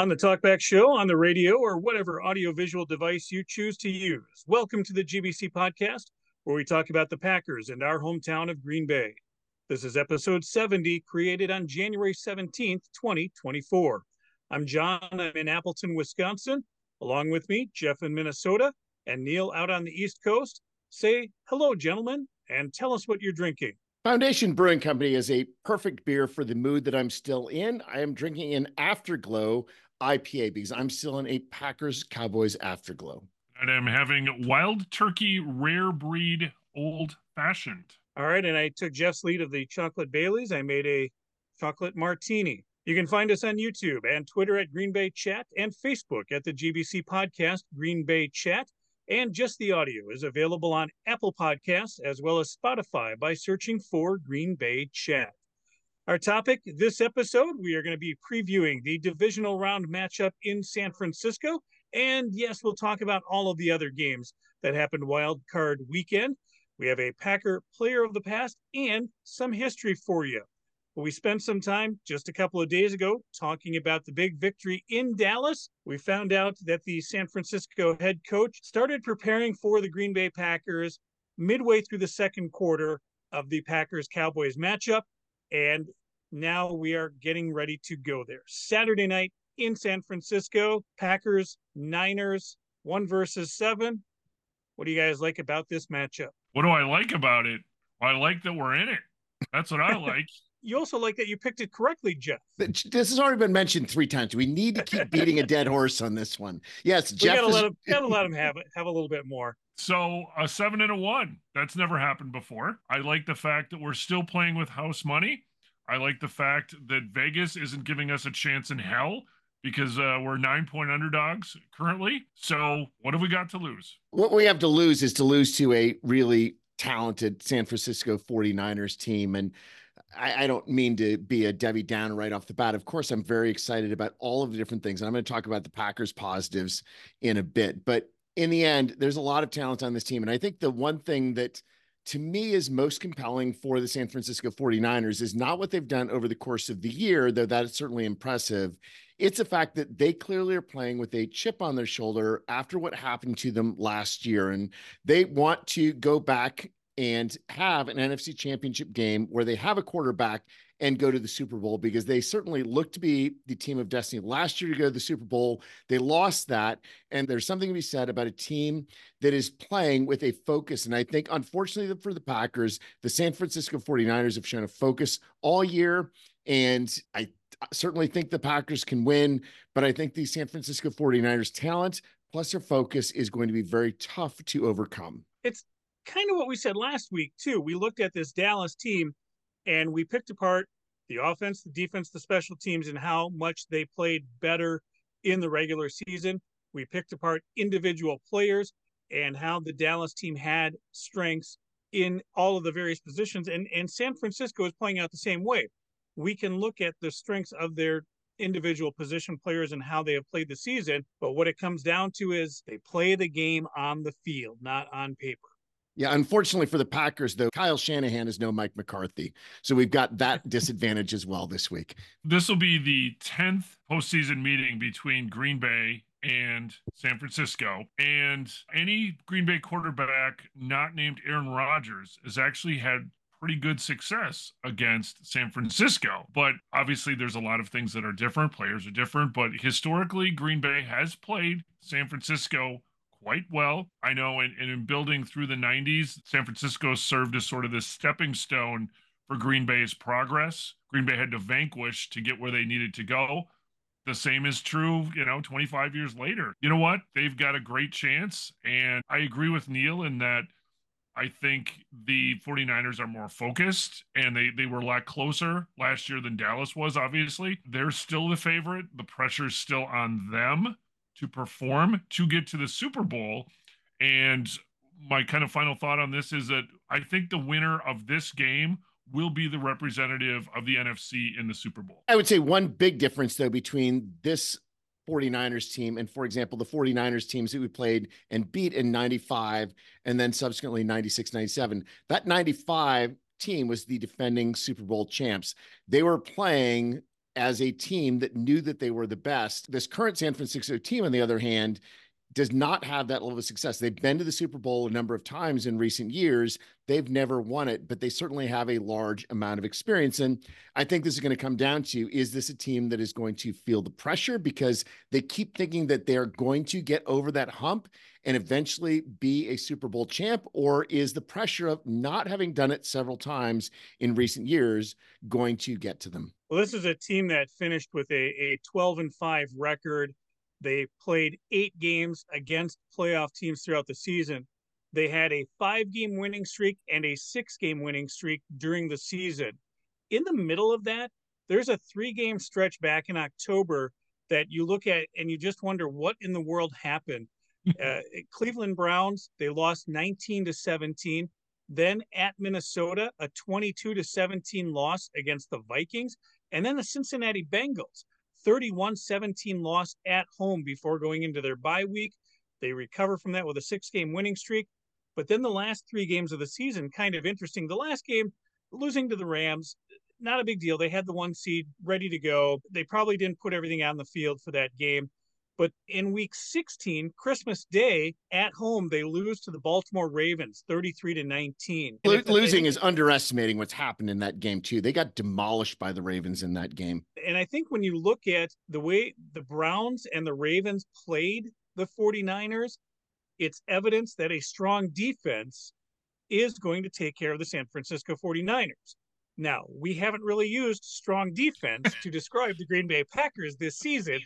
on the Talkback Show, on the radio, or whatever audiovisual device you choose to use. Welcome to the GBC podcast, where we talk about the Packers and our hometown of Green Bay. This is episode 70, created on January 17th, 2024. I'm John. I'm in Appleton, Wisconsin. Along with me, Jeff in Minnesota, and Neil out on the East Coast. Say hello, gentlemen, and tell us what you're drinking. Foundation Brewing Company is a perfect beer for the mood that I'm still in. I am drinking an Afterglow IPA because I'm still in a Packers Cowboys Afterglow. And I'm having Wild Turkey Rare Breed Old Fashioned. All right, and I took Jeff's lead of the chocolate Baileys. I made a chocolate martini. You can find us on YouTube and Twitter at Green Bay Chat and Facebook at the GBC Podcast Green Bay Chat. And just the audio is available on Apple Podcasts as well as Spotify by searching for Green Bay Chat. Our topic this episode, we are going to be previewing the divisional round matchup in San Francisco. And yes, we'll talk about all of the other games that happened wild card weekend. We have a Packer player of the past and some history for you. We spent some time just a couple of days ago talking about the big victory in Dallas. We found out that the San Francisco head coach started preparing for the Green Bay Packers midway through the second quarter of the Packers Cowboys matchup. And now we are getting ready to go there. Saturday night in San Francisco, Packers, Niners, one versus seven. What do you guys like about this matchup? What do I like about it? I like that we're in it. That's what I like you also like that you picked it correctly, Jeff. This has already been mentioned three times. We need to keep beating a dead horse on this one. Yes, Jeff. Gotta, is... let him, gotta let him have it. Have a little bit more. So a seven and a one. That's never happened before. I like the fact that we're still playing with house money. I like the fact that Vegas isn't giving us a chance in hell because uh, we're nine point underdogs currently. So what have we got to lose? What we have to lose is to lose to a really talented San Francisco 49ers team. And I, I, don't mean to be a Debbie Downer right off the bat. Of course, I'm very excited about all of the different things. And I'm going to talk about the Packers positives in a bit. But in the end, there's a lot of talent on this team. And I think the one thing that to me is most compelling for the San Francisco 49ers is not what they've done over the course of the year, though that is certainly impressive. It's the fact that they clearly are playing with a chip on their shoulder after what happened to them last year. And they want to go back and have an NFC championship game where they have a quarterback and go to the Super Bowl because they certainly look to be the team of destiny. Last year to go to the Super Bowl, they lost that. And there's something to be said about a team that is playing with a focus. And I think, unfortunately, for the Packers, the San Francisco 49ers have shown a focus all year. And I certainly think the Packers can win, but I think the San Francisco 49ers talent plus their focus is going to be very tough to overcome. It's kind of what we said last week too. We looked at this Dallas team and we picked apart the offense, the defense, the special teams, and how much they played better in the regular season. We picked apart individual players and how the Dallas team had strengths in all of the various positions. And, and San Francisco is playing out the same way. We can look at the strengths of their individual position players and how they have played the season. But what it comes down to is they play the game on the field, not on paper. Yeah, unfortunately for the Packers, though, Kyle Shanahan is no Mike McCarthy. So we've got that disadvantage as well this week. This will be the 10th postseason meeting between Green Bay and San Francisco. And any Green Bay quarterback not named Aaron Rodgers has actually had pretty good success against San Francisco. But obviously, there's a lot of things that are different. Players are different. But historically, Green Bay has played San Francisco quite well. I know, and, in building through the 90s, San Francisco served as sort of this stepping stone for Green Bay's progress. Green Bay had to vanquish to get where they needed to go. The same is true, you know, 25 years later. You know what? They've got a great chance. And I agree with Neil in that I think the 49ers are more focused and they, they were a lot closer last year than Dallas was, obviously. They're still the favorite. The pressure's still on them to perform to get to the Super Bowl. And my kind of final thought on this is that I think the winner of this game will be the representative of the NFC in the Super Bowl. I would say one big difference, though, between this 49ers team and, for example, the 49ers teams that we played and beat in 95 and then subsequently 96, 97, that 95 team was the defending Super Bowl champs. They were playing as a team that knew that they were the best. This current San Francisco team, on the other hand, does not have that level of success. They've been to the Super Bowl a number of times in recent years. They've never won it, but they certainly have a large amount of experience. And I think this is going to come down to is this a team that is going to feel the pressure because they keep thinking that they're going to get over that hump and eventually be a Super Bowl champ? Or is the pressure of not having done it several times in recent years going to get to them? Well, this is a team that finished with a, a 12 and 5 record they played eight games against playoff teams throughout the season. They had a five game winning streak and a six game winning streak during the season. In the middle of that, there's a three game stretch back in October that you look at and you just wonder what in the world happened. uh, Cleveland Browns, they lost 19 to 17. Then at Minnesota, a 22 to 17 loss against the Vikings. And then the Cincinnati Bengals, 31 17 loss at home before going into their bye week. They recover from that with a six game winning streak. But then the last three games of the season, kind of interesting. The last game, losing to the Rams, not a big deal. They had the one seed ready to go. They probably didn't put everything on the field for that game. But in week 16, Christmas Day at home, they lose to the Baltimore Ravens 33 to 19. Lo- losing is underestimating what's happened in that game, too. They got demolished by the Ravens in that game. And I think when you look at the way the Browns and the Ravens played the 49ers, it's evidence that a strong defense is going to take care of the San Francisco 49ers. Now, we haven't really used strong defense to describe the Green Bay Packers this season,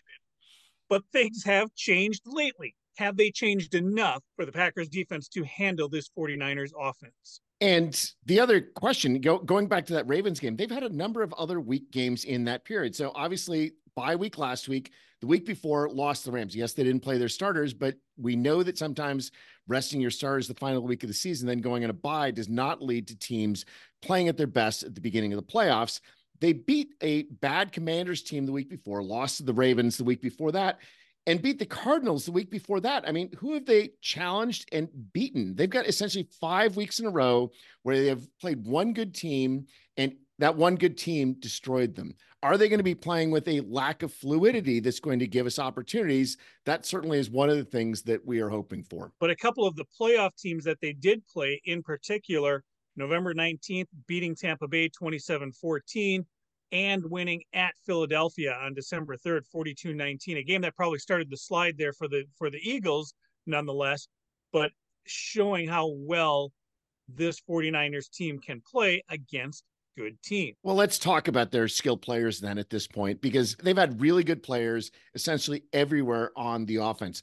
but things have changed lately. Have they changed enough for the Packers defense to handle this 49ers offense? And the other question, go, going back to that Ravens game, they've had a number of other weak games in that period. So obviously, bye week last week, the week before lost the Rams. Yes, they didn't play their starters, but we know that sometimes resting your starters the final week of the season, then going on a bye does not lead to teams playing at their best at the beginning of the playoffs. They beat a bad Commanders team the week before, lost to the Ravens the week before that, and beat the Cardinals the week before that. I mean, who have they challenged and beaten? They've got essentially five weeks in a row where they have played one good team and that one good team destroyed them. Are they going to be playing with a lack of fluidity that's going to give us opportunities? That certainly is one of the things that we are hoping for. But a couple of the playoff teams that they did play in particular November 19th, beating Tampa Bay 27 14 and winning at Philadelphia on December 3rd, 42 19. A game that probably started the slide there for the for the Eagles, nonetheless, but showing how well this 49ers team can play against good teams. Well, let's talk about their skill players then at this point, because they've had really good players essentially everywhere on the offense.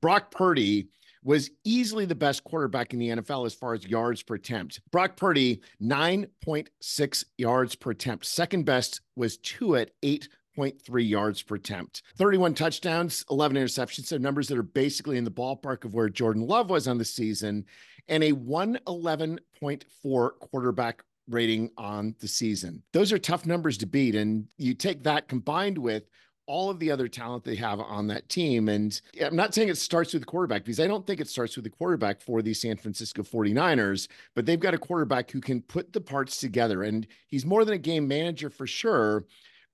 Brock Purdy was easily the best quarterback in the NFL as far as yards per attempt. Brock Purdy, 9.6 yards per attempt. Second best was Tua at 8.3 yards per attempt. 31 touchdowns, 11 interceptions. So numbers that are basically in the ballpark of where Jordan Love was on the season, and a 111.4 quarterback rating on the season. Those are tough numbers to beat. And you take that combined with all of the other talent they have on that team. And I'm not saying it starts with the quarterback because I don't think it starts with the quarterback for the San Francisco 49ers, but they've got a quarterback who can put the parts together. And he's more than a game manager for sure,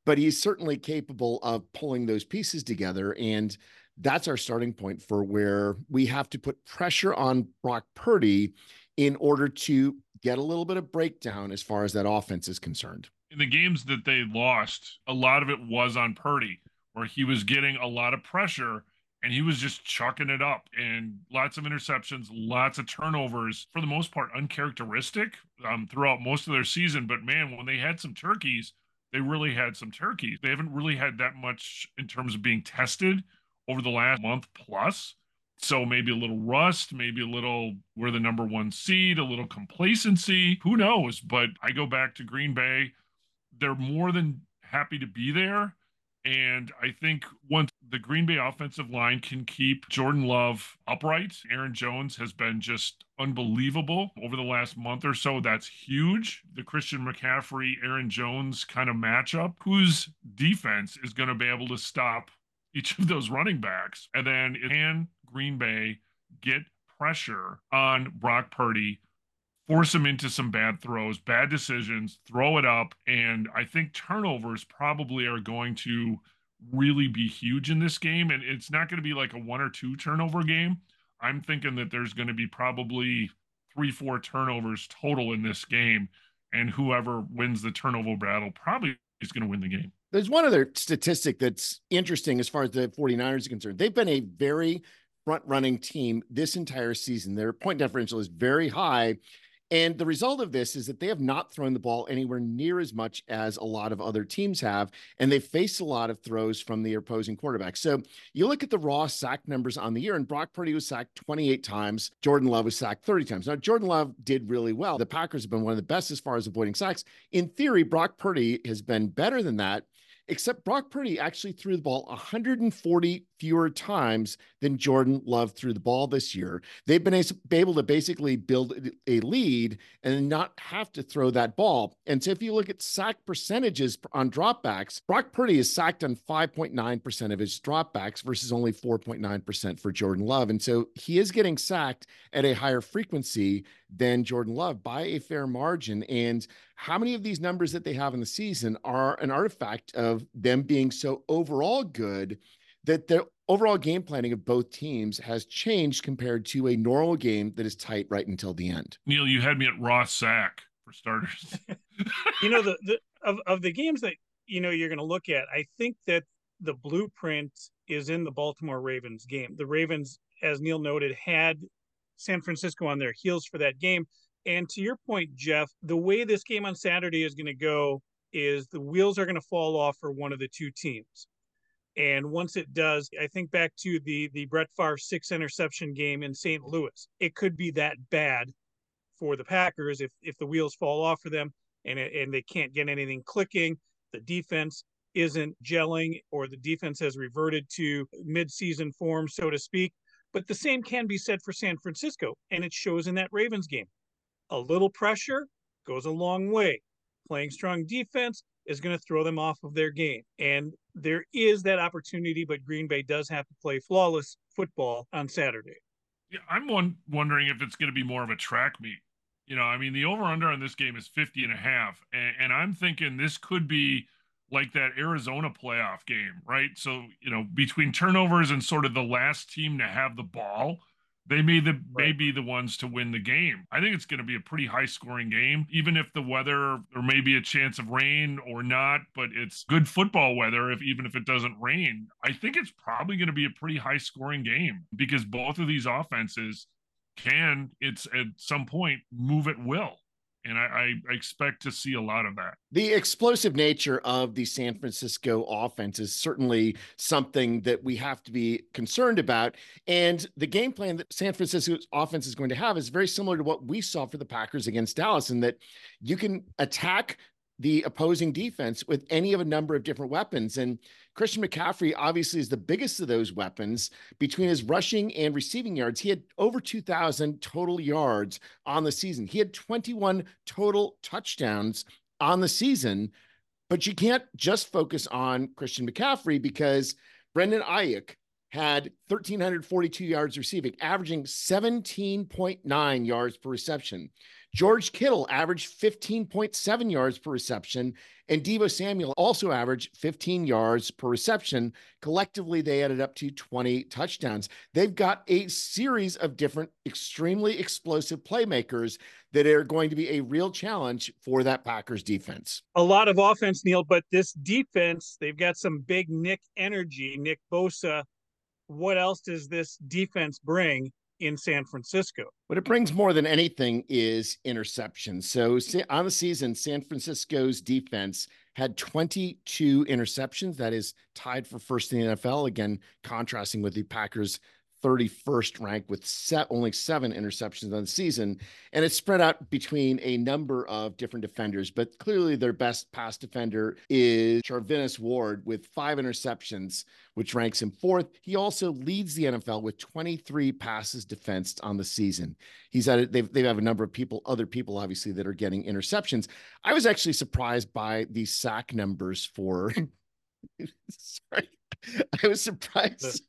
but he's certainly capable of pulling those pieces together. And that's our starting point for where we have to put pressure on Brock Purdy in order to get a little bit of breakdown as far as that offense is concerned in the games that they lost, a lot of it was on Purdy, where he was getting a lot of pressure and he was just chucking it up and lots of interceptions, lots of turnovers, for the most part, uncharacteristic um, throughout most of their season. But man, when they had some turkeys, they really had some turkeys. They haven't really had that much in terms of being tested over the last month plus. So maybe a little rust, maybe a little we're the number one seed, a little complacency. Who knows? But I go back to Green Bay they're more than happy to be there. And I think once the Green Bay offensive line can keep Jordan Love upright, Aaron Jones has been just unbelievable over the last month or so. That's huge. The Christian McCaffrey, Aaron Jones kind of matchup, whose defense is going to be able to stop each of those running backs. And then can Green Bay get pressure on Brock Purdy force them into some bad throws, bad decisions, throw it up. And I think turnovers probably are going to really be huge in this game. And it's not going to be like a one or two turnover game. I'm thinking that there's going to be probably three, four turnovers total in this game. And whoever wins the turnover battle probably is going to win the game. There's one other statistic that's interesting as far as the 49ers are concerned. They've been a very front running team this entire season. Their point differential is very high. And the result of this is that they have not thrown the ball anywhere near as much as a lot of other teams have. And they've faced a lot of throws from the opposing quarterback. So you look at the raw sack numbers on the year, and Brock Purdy was sacked 28 times. Jordan Love was sacked 30 times. Now, Jordan Love did really well. The Packers have been one of the best as far as avoiding sacks. In theory, Brock Purdy has been better than that except Brock Purdy actually threw the ball 140 fewer times than Jordan Love threw the ball this year. They've been able to basically build a lead and not have to throw that ball. And so if you look at sack percentages on dropbacks, Brock Purdy is sacked on 5.9% of his dropbacks versus only 4.9% for Jordan Love. And so he is getting sacked at a higher frequency than Jordan Love by a fair margin. And how many of these numbers that they have in the season are an artifact of them being so overall good that the overall game planning of both teams has changed compared to a normal game that is tight right until the end. Neil, you had me at raw sack for starters. you know, the, the of, of the games that you know you're going to look at, I think that the blueprint is in the Baltimore Ravens game. The Ravens, as Neil noted, had San Francisco on their heels for that game. And to your point, Jeff, the way this game on Saturday is going to go is the wheels are going to fall off for one of the two teams. And once it does, I think back to the the Brett Favre six interception game in St. Louis. It could be that bad for the Packers if if the wheels fall off for them and and they can't get anything clicking. The defense isn't gelling, or the defense has reverted to midseason form, so to speak. But the same can be said for San Francisco, and it shows in that Ravens game. A little pressure goes a long way. Playing strong defense is going to throw them off of their game. And there is that opportunity, but Green Bay does have to play flawless football on Saturday. Yeah, I'm one, wondering if it's going to be more of a track meet. You know, I mean, the over under on this game is 50 and a half. And, and I'm thinking this could be like that Arizona playoff game, right? So, you know, between turnovers and sort of the last team to have the ball, they may the right. may be the ones to win the game. I think it's going to be a pretty high scoring game, even if the weather there may be a chance of rain or not, but it's good football weather. If even if it doesn't rain, I think it's probably going to be a pretty high scoring game because both of these offenses can it's at some point move at will and I, I, expect to see a lot of that. The explosive nature of the San Francisco offense is certainly something that we have to be concerned about. And the game plan that San Francisco's offense is going to have is very similar to what we saw for the Packers against Dallas, in that you can attack the opposing defense with any of a number of different weapons. And Christian McCaffrey obviously is the biggest of those weapons. Between his rushing and receiving yards, he had over 2,000 total yards on the season. He had 21 total touchdowns on the season. But you can't just focus on Christian McCaffrey because Brandon Aiyuk had 1,342 yards receiving, averaging 17.9 yards per reception. George Kittle averaged 15.7 yards per reception, and Deebo Samuel also averaged 15 yards per reception. Collectively, they added up to 20 touchdowns. They've got a series of different, extremely explosive playmakers that are going to be a real challenge for that Packers defense. A lot of offense, Neil, but this defense, they've got some big Nick energy, Nick Bosa. What else does this defense bring? In San Francisco. What it brings more than anything is interceptions. So on the season, San Francisco's defense had 22 interceptions. That is tied for first in the NFL. Again, contrasting with the Packers' 31st rank with set, only seven interceptions on the season. And it's spread out between a number of different defenders, but clearly their best pass defender is Charvarius Ward with five interceptions, which ranks him fourth. He also leads the NFL with 23 passes defensed on the season. He's at it. They've, they have a number of people, other people, obviously, that are getting interceptions. I was actually surprised by the sack numbers for. Sorry. I was surprised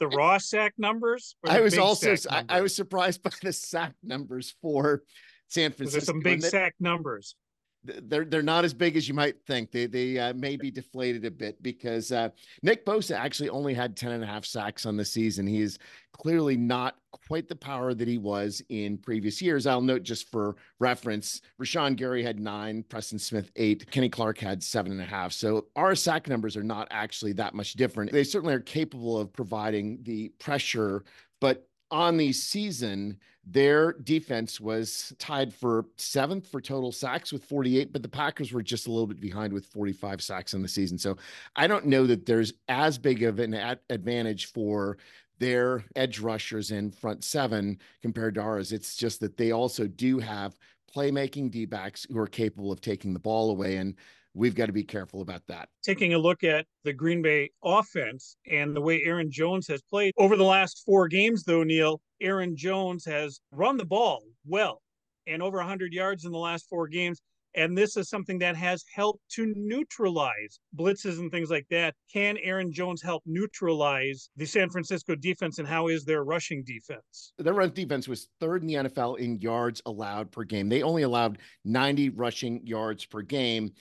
the raw sack numbers? I was also I, I, was surprised by the sack numbers for San Francisco. There's some big sack numbers they're they're not as big as you might think. They they uh, may be deflated a bit because uh, Nick Bosa actually only had 10 and a half sacks on the season. He is clearly not quite the power that he was in previous years. I'll note just for reference, Rashan Gary had nine, Preston Smith eight, Kenny Clark had seven and a half. So our sack numbers are not actually that much different. They certainly are capable of providing the pressure, but on the season, their defense was tied for seventh for total sacks with 48, but the Packers were just a little bit behind with 45 sacks in the season. So I don't know that there's as big of an advantage for their edge rushers in front seven compared to ours. It's just that they also do have playmaking D backs who are capable of taking the ball away. And we've got to be careful about that. Taking a look at the Green Bay offense and the way Aaron Jones has played over the last four games, though, Neil, Aaron Jones has run the ball well and over 100 yards in the last four games. And this is something that has helped to neutralize blitzes and things like that. Can Aaron Jones help neutralize the San Francisco defense, and how is their rushing defense? Their run defense was third in the NFL in yards allowed per game. They only allowed 90 rushing yards per game.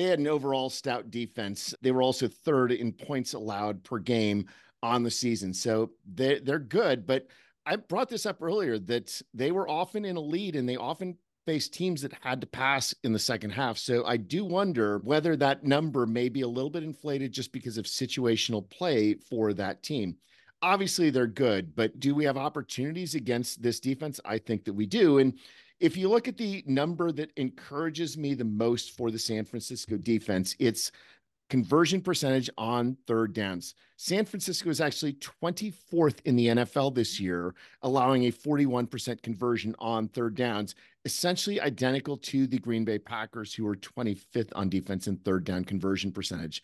They had an overall stout defense. They were also third in points allowed per game on the season. So they're, they're good. But I brought this up earlier that they were often in a lead and they often faced teams that had to pass in the second half. So I do wonder whether that number may be a little bit inflated just because of situational play for that team. Obviously, they're good, but do we have opportunities against this defense? I think that we do. And if you look at the number that encourages me the most for the San Francisco defense, it's conversion percentage on third downs. San Francisco is actually 24th in the NFL this year, allowing a 41% conversion on third downs, essentially identical to the Green Bay Packers, who are 25th on defense in third down conversion percentage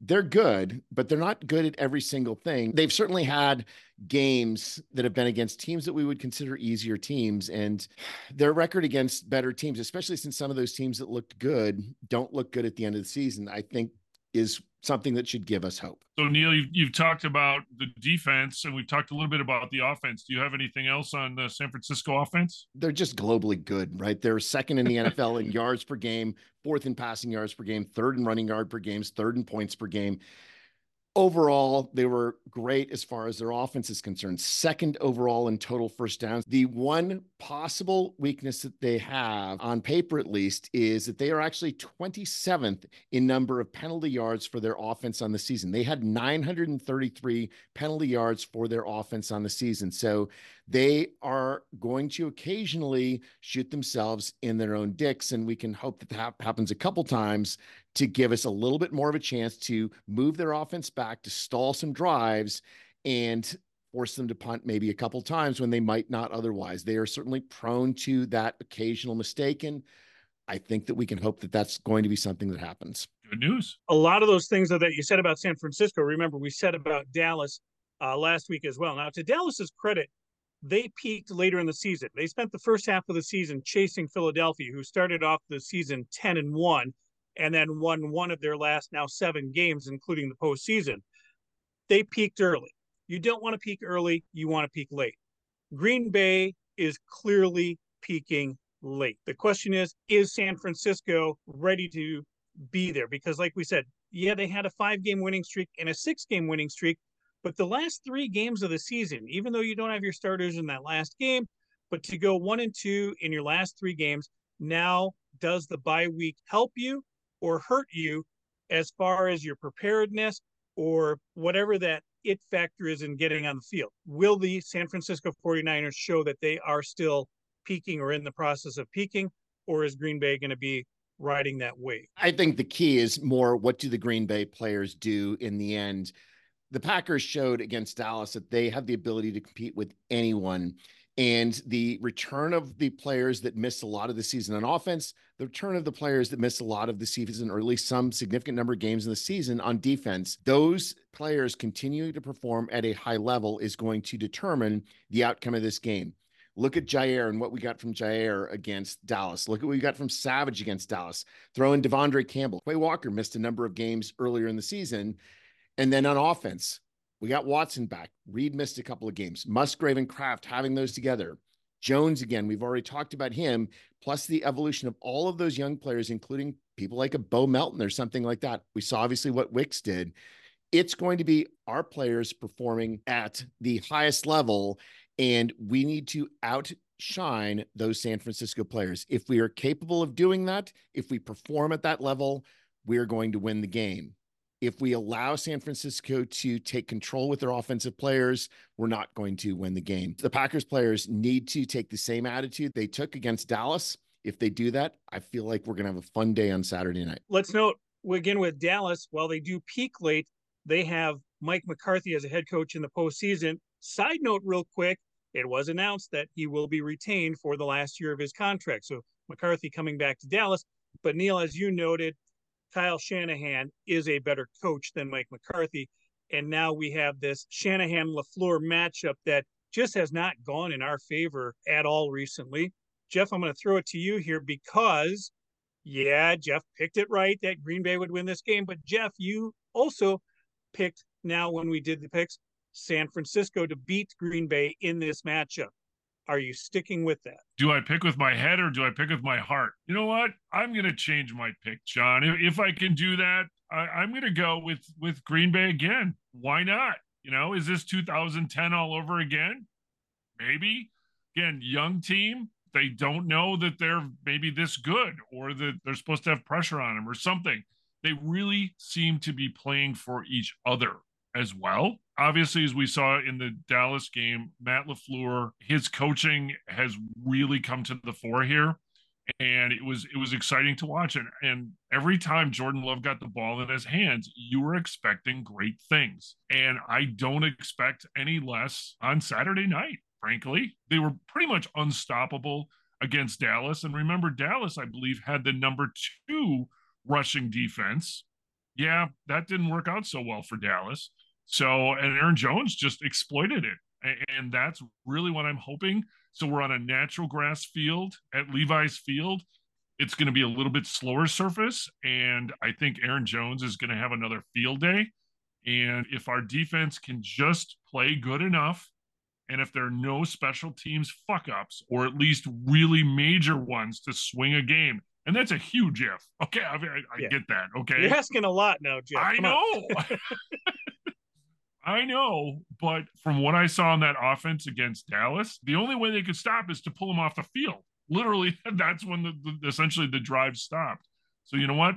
they're good, but they're not good at every single thing. They've certainly had games that have been against teams that we would consider easier teams. And their record against better teams, especially since some of those teams that looked good don't look good at the end of the season, I think is something that should give us hope. So, Neil, you've, you've, talked about the defense and we've talked a little bit about the offense. Do you have anything else on the San Francisco offense? They're just globally good, right? They're second in the NFL in yards per game, fourth in passing yards per game, third in running yard per game, third in points per game overall, they were great as far as their offense is concerned. Second overall in total first downs. The one possible weakness that they have, on paper at least, is that they are actually 27th in number of penalty yards for their offense on the season. They had 933 penalty yards for their offense on the season. So they are going to occasionally shoot themselves in their own dicks. And we can hope that that happens a couple times to give us a little bit more of a chance to move their offense back, to stall some drives, and force them to punt maybe a couple times when they might not otherwise. They are certainly prone to that occasional mistake. And I think that we can hope that that's going to be something that happens. Good news. A lot of those things that you said about San Francisco, remember, we said about Dallas uh, last week as well. Now, to Dallas's credit, they peaked later in the season. They spent the first half of the season chasing Philadelphia, who started off the season 10 and 1 and then won one of their last now seven games, including the postseason. They peaked early. You don't want to peak early, you want to peak late. Green Bay is clearly peaking late. The question is, is San Francisco ready to be there? Because, like we said, yeah, they had a five game winning streak and a six game winning streak, but the last three games of the season, even though you don't have your starters in that last game, but to go one and two in your last three games, now does the bye week help you or hurt you as far as your preparedness or whatever that it factor is in getting on the field. Will the San Francisco 49ers show that they are still peaking or in the process of peaking, or is Green Bay going to be riding that wave? I think the key is more what do the Green Bay players do in the end? The Packers showed against Dallas that they have the ability to compete with anyone and the return of the players that missed a lot of the season on offense, the return of the players that missed a lot of the season, or at least some significant number of games in the season on defense, those players continuing to perform at a high level is going to determine the outcome of this game. Look at Jaire and what we got from Jaire against Dallas. Look at what we got from Savage against Dallas. Throw in De'Vondre Campbell. Quay Walker missed a number of games earlier in the season. And then on offense, we got Watson back. Reed missed a couple of games. Musgrave and Kraft having those together. Jones, again, we've already talked about him, plus the evolution of all of those young players, including people like a Bo Melton or something like that. We saw obviously what Wicks did. It's going to be our players performing at the highest level, and we need to outshine those San Francisco players. If we are capable of doing that, if we perform at that level, we are going to win the game. If we allow San Francisco to take control with their offensive players, we're not going to win the game. The Packers players need to take the same attitude they took against Dallas. If they do that, I feel like we're going to have a fun day on Saturday night. Let's note again with Dallas, while they do peak late, they have Mike McCarthy as a head coach in the postseason. Side note, real quick, it was announced that he will be retained for the last year of his contract. So McCarthy coming back to Dallas. But Neil, as you noted, Kyle Shanahan is a better coach than Mike McCarthy. And now we have this Shanahan LaFleur matchup that just has not gone in our favor at all recently. Jeff, I'm going to throw it to you here because, yeah, Jeff picked it right that Green Bay would win this game. But Jeff, you also picked now when we did the picks San Francisco to beat Green Bay in this matchup. Are you sticking with that? Do I pick with my head or do I pick with my heart? You know what? I'm going to change my pick, John. If, I can do that, I, am going to go with with Green Bay again. Why not? You know, is this 2010 all over again? Maybe. Again, young team. They don't know that they're maybe this good or that they're supposed to have pressure on them or something. They really seem to be playing for each other as well. Obviously, as we saw in the Dallas game, Matt LaFleur, his coaching has really come to the fore here. And it was it was exciting to watch. And, and every time Jordan Love got the ball in his hands, you were expecting great things. And I don't expect any less on Saturday night, frankly. They were pretty much unstoppable against Dallas. And remember, Dallas, I believe, had the number two rushing defense. Yeah, that didn't work out so well for Dallas. So, and Aaron Jones just exploited it. And that's really what I'm hoping. So, we're on a natural grass field at Levi's Field. It's going to be a little bit slower surface. And I think Aaron Jones is going to have another field day. And if our defense can just play good enough, and if there are no special teams fuck ups, or at least really major ones to swing a game, and that's a huge if. Okay, I, I, I yeah. get that. Okay, you're asking a lot now, Jeff. I know. I know, but from what I saw in that offense against Dallas, the only way they could stop is to pull them off the field. Literally, that's when the, the essentially the drive stopped. So you know what?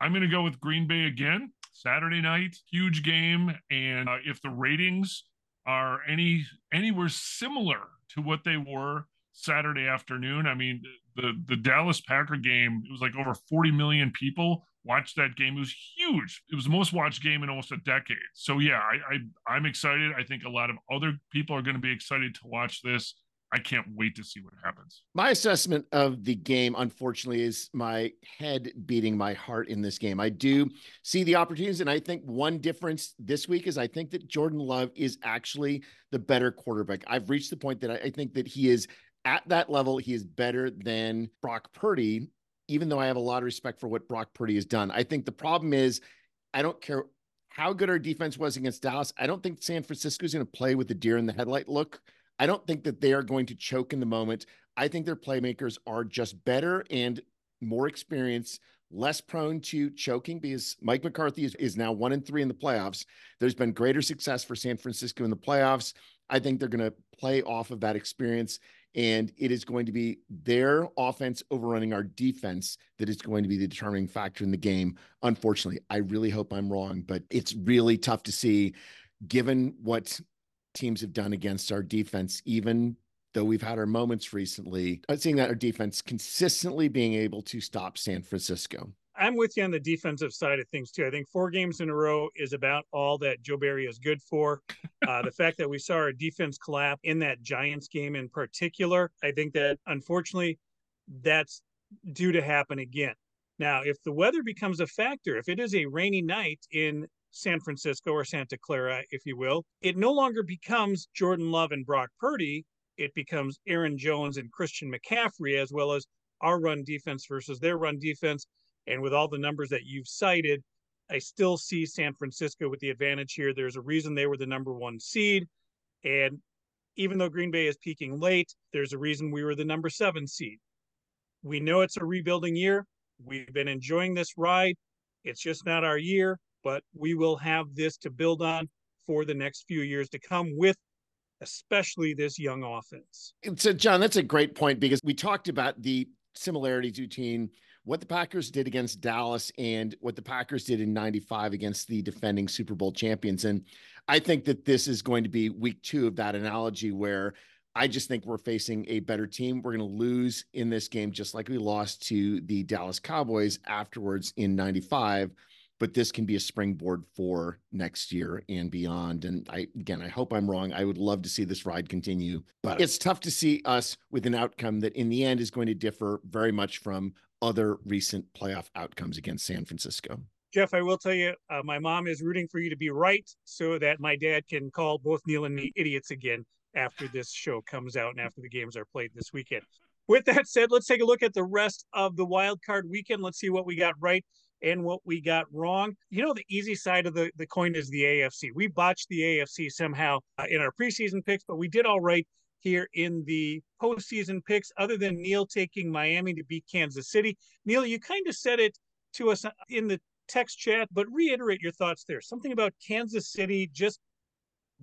I'm going to go with Green Bay again. Saturday night, huge game, and uh, if the ratings are any anywhere similar to what they were Saturday afternoon, I mean the the Dallas Packer game, it was like over 40 million people watched that game. It was huge. It was the most watched game in almost a decade. So yeah, I, I I'm excited. I think a lot of other people are going to be excited to watch this. I can't wait to see what happens. My assessment of the game, unfortunately, is my head beating my heart in this game. I do see the opportunities, and I think one difference this week is I think that Jordan Love is actually the better quarterback. I've reached the point that I, I think that he is at that level. He is better than Brock Purdy even though I have a lot of respect for what Brock Purdy has done. I think the problem is I don't care how good our defense was against Dallas. I don't think San Francisco is going to play with the deer in the headlight look. I don't think that they are going to choke in the moment. I think their playmakers are just better and more experienced, less prone to choking because Mike McCarthy is, is now one and three in the playoffs. There's been greater success for San Francisco in the playoffs. I think they're going to play off of that experience and it is going to be their offense overrunning our defense that is going to be the determining factor in the game. Unfortunately, I really hope I'm wrong, but it's really tough to see given what teams have done against our defense, even though we've had our moments recently, uh, seeing that our defense consistently being able to stop San Francisco. I'm with you on the defensive side of things too. I think four games in a row is about all that Joe Barry is good for. Uh, the fact that we saw our defense collapse in that Giants game in particular, I think that unfortunately that's due to happen again. Now, if the weather becomes a factor, if it is a rainy night in San Francisco or Santa Clara, if you will, it no longer becomes Jordan Love and Brock Purdy. It becomes Aaron Jones and Christian McCaffrey, as well as our run defense versus their run defense. And with all the numbers that you've cited, I still see San Francisco with the advantage here. There's a reason they were the number one seed. And even though Green Bay is peaking late, there's a reason we were the number seven seed. We know it's a rebuilding year. We've been enjoying this ride. It's just not our year, but we will have this to build on for the next few years to come with especially this young offense. So, John, that's a great point because we talked about the similarities between what the Packers did against Dallas and what the Packers did in 95 against the defending Super Bowl champions. And I think that this is going to be week two of that analogy where I just think we're facing a better team. We're going to lose in this game, just like we lost to the Dallas Cowboys afterwards in 95 but this can be a springboard for next year and beyond. And I, again, I hope I'm wrong. I would love to see this ride continue, but it's tough to see us with an outcome that in the end is going to differ very much from other recent playoff outcomes against San Francisco. Jeff, I will tell you, uh, my mom is rooting for you to be right so that my dad can call both Neil and me idiots again after this show comes out and after the games are played this weekend. With that said, let's take a look at the rest of the wild card weekend. Let's see what we got right and what we got wrong. You know, the easy side of the, the coin is the AFC. We botched the AFC somehow uh, in our preseason picks, but we did all right here in the postseason picks, other than Neil taking Miami to beat Kansas City. Neil, you kind of said it to us in the text chat, but reiterate your thoughts there. Something about Kansas City just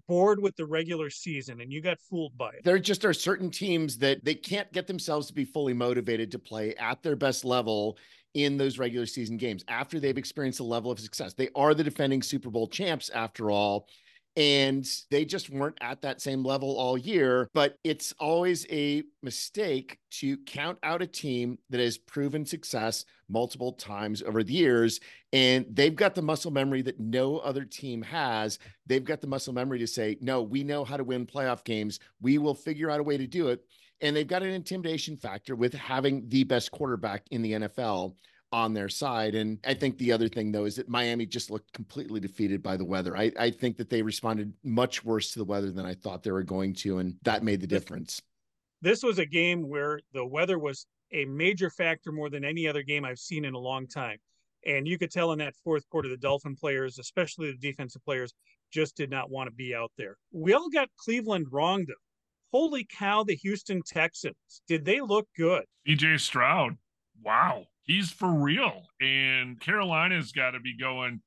bored with the regular season and you got fooled by it. There just are certain teams that they can't get themselves to be fully motivated to play at their best level in those regular season games after they've experienced a level of success. They are the defending Super Bowl champs after all. And they just weren't at that same level all year. But it's always a mistake to count out a team that has proven success multiple times over the years. And they've got the muscle memory that no other team has. They've got the muscle memory to say, no, we know how to win playoff games. We will figure out a way to do it and they've got an intimidation factor with having the best quarterback in the NFL on their side. And I think the other thing, though, is that Miami just looked completely defeated by the weather. I, I think that they responded much worse to the weather than I thought they were going to, and that made the difference. This was a game where the weather was a major factor more than any other game I've seen in a long time. And you could tell in that fourth quarter, the Dolphin players, especially the defensive players, just did not want to be out there. We all got Cleveland wrong, though holy cow, the Houston Texans. Did they look good? CJ Stroud. Wow. He's for real. And Carolina's got to be going,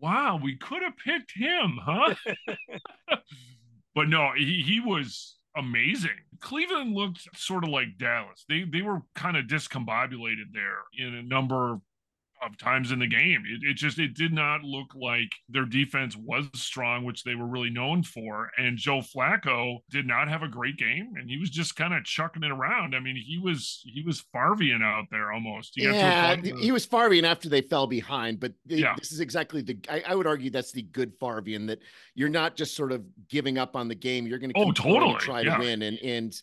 wow, we could have picked him, huh? but no, he, he was amazing. Cleveland looked sort of like Dallas. They they were kind of discombobulated there in a number of times in the game. It, it, just it did not look like their defense was strong, which they were really known for. And Joe Flacco did not have a great game, and he was just kind of chucking it around. I mean, he was he was Farvian out there almost. He yeah, he was Farvian after they fell behind. But the, yeah. this is exactly the I, I, would argue that's the good Farvian that you're not just sort of giving up on the game. You're oh, going to oh totally try yeah. to win and and.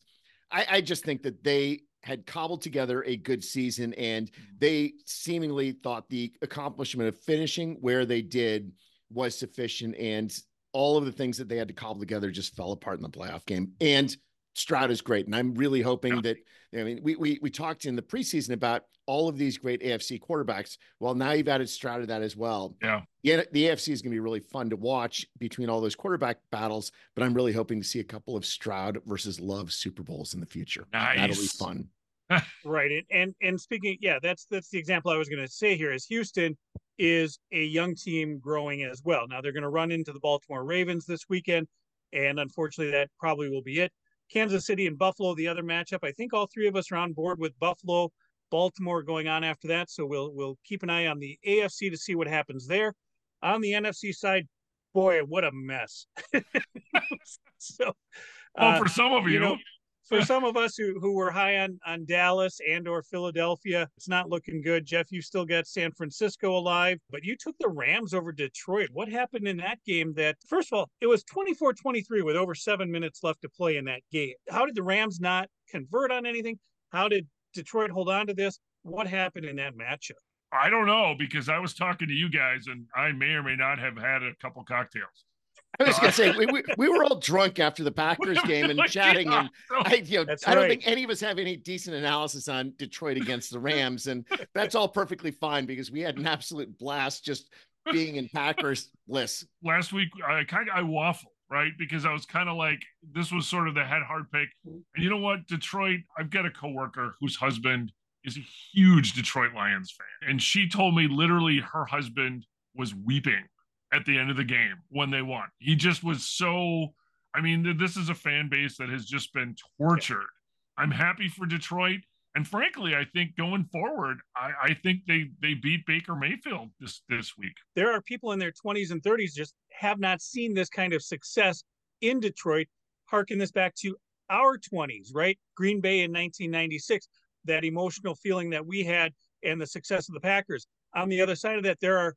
I, I just think that they had cobbled together a good season and mm-hmm. they seemingly thought the accomplishment of finishing where they did was sufficient and all of the things that they had to cobble together just fell apart in the playoff game. And Stroud is great and I'm really hoping that I mean we, we we talked in the preseason about all of these great AFC quarterbacks. Well now you've added Stroud to that as well. Yeah. Yeah the AFC is going to be really fun to watch between all those quarterback battles but I'm really hoping to see a couple of Stroud versus Love Super Bowls in the future. Nice. that'll be fun right. And, and and speaking, yeah, that's that's the example I was going to say here. Is Houston is a young team growing as well. Now they're going to run into the Baltimore Ravens this weekend, and unfortunately, that probably will be it. Kansas City and Buffalo, the other matchup. I think all three of us are on board with Buffalo, Baltimore going on after that. So we'll we'll keep an eye on the AFC to see what happens there. On the NFC side, boy, what a mess. so, well, for uh, some of you, you know, for some of us who, who were high on, on Dallas and or Philadelphia, it's not looking good. Jeff, you still got San Francisco alive, but you took the Rams over Detroit. What happened in that game that, first of all, it was 24-23 with over seven minutes left to play in that game. How did the Rams not convert on anything? How did Detroit hold on to this? What happened in that matchup? I don't know because I was talking to you guys and I may or may not have had a couple cocktails. I was going to say we, we, we, were all drunk after the Packers game and chatting, and I you know I don't think any of us have any decent analysis on Detroit against the Rams, and that's all perfectly fine because we had an absolute blast just being in Packers bliss. Last week, I kind of I waffled. right? Because I was kind of like, this was sort of the head hard pick. And you know what? Detroit, I've got a coworker whose husband is a huge Detroit Lions fan. And she told me literally her husband was weeping at the end of the game when they won. He just was so, I mean, this is a fan base that has just been tortured. I'm happy for Detroit. And frankly, I think going forward, I, I, think they they beat Baker Mayfield this this week. There are people in their 20s and 30s just have not seen this kind of success in Detroit. Harken this back to our 20s, right? Green Bay in 1996, that emotional feeling that we had and the success of the Packers. On the other side of that, there are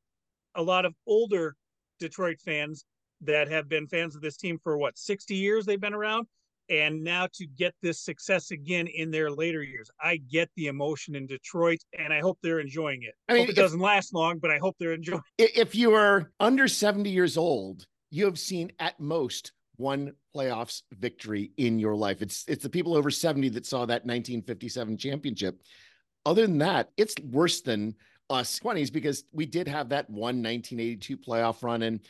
a lot of older Detroit fans that have been fans of this team for what 60 years they've been around and now to get this success again in their later years. I get the emotion in Detroit, and I hope they're enjoying it. I mean, hope it if, doesn't last long, but I hope they're enjoying. It. If you are under seventy years old, you have seen at most one playoffs victory in your life. It's it's the people over seventy that saw that 1957 championship. Other than that, it's worse than us 20s because we did have that one 1982 playoff run and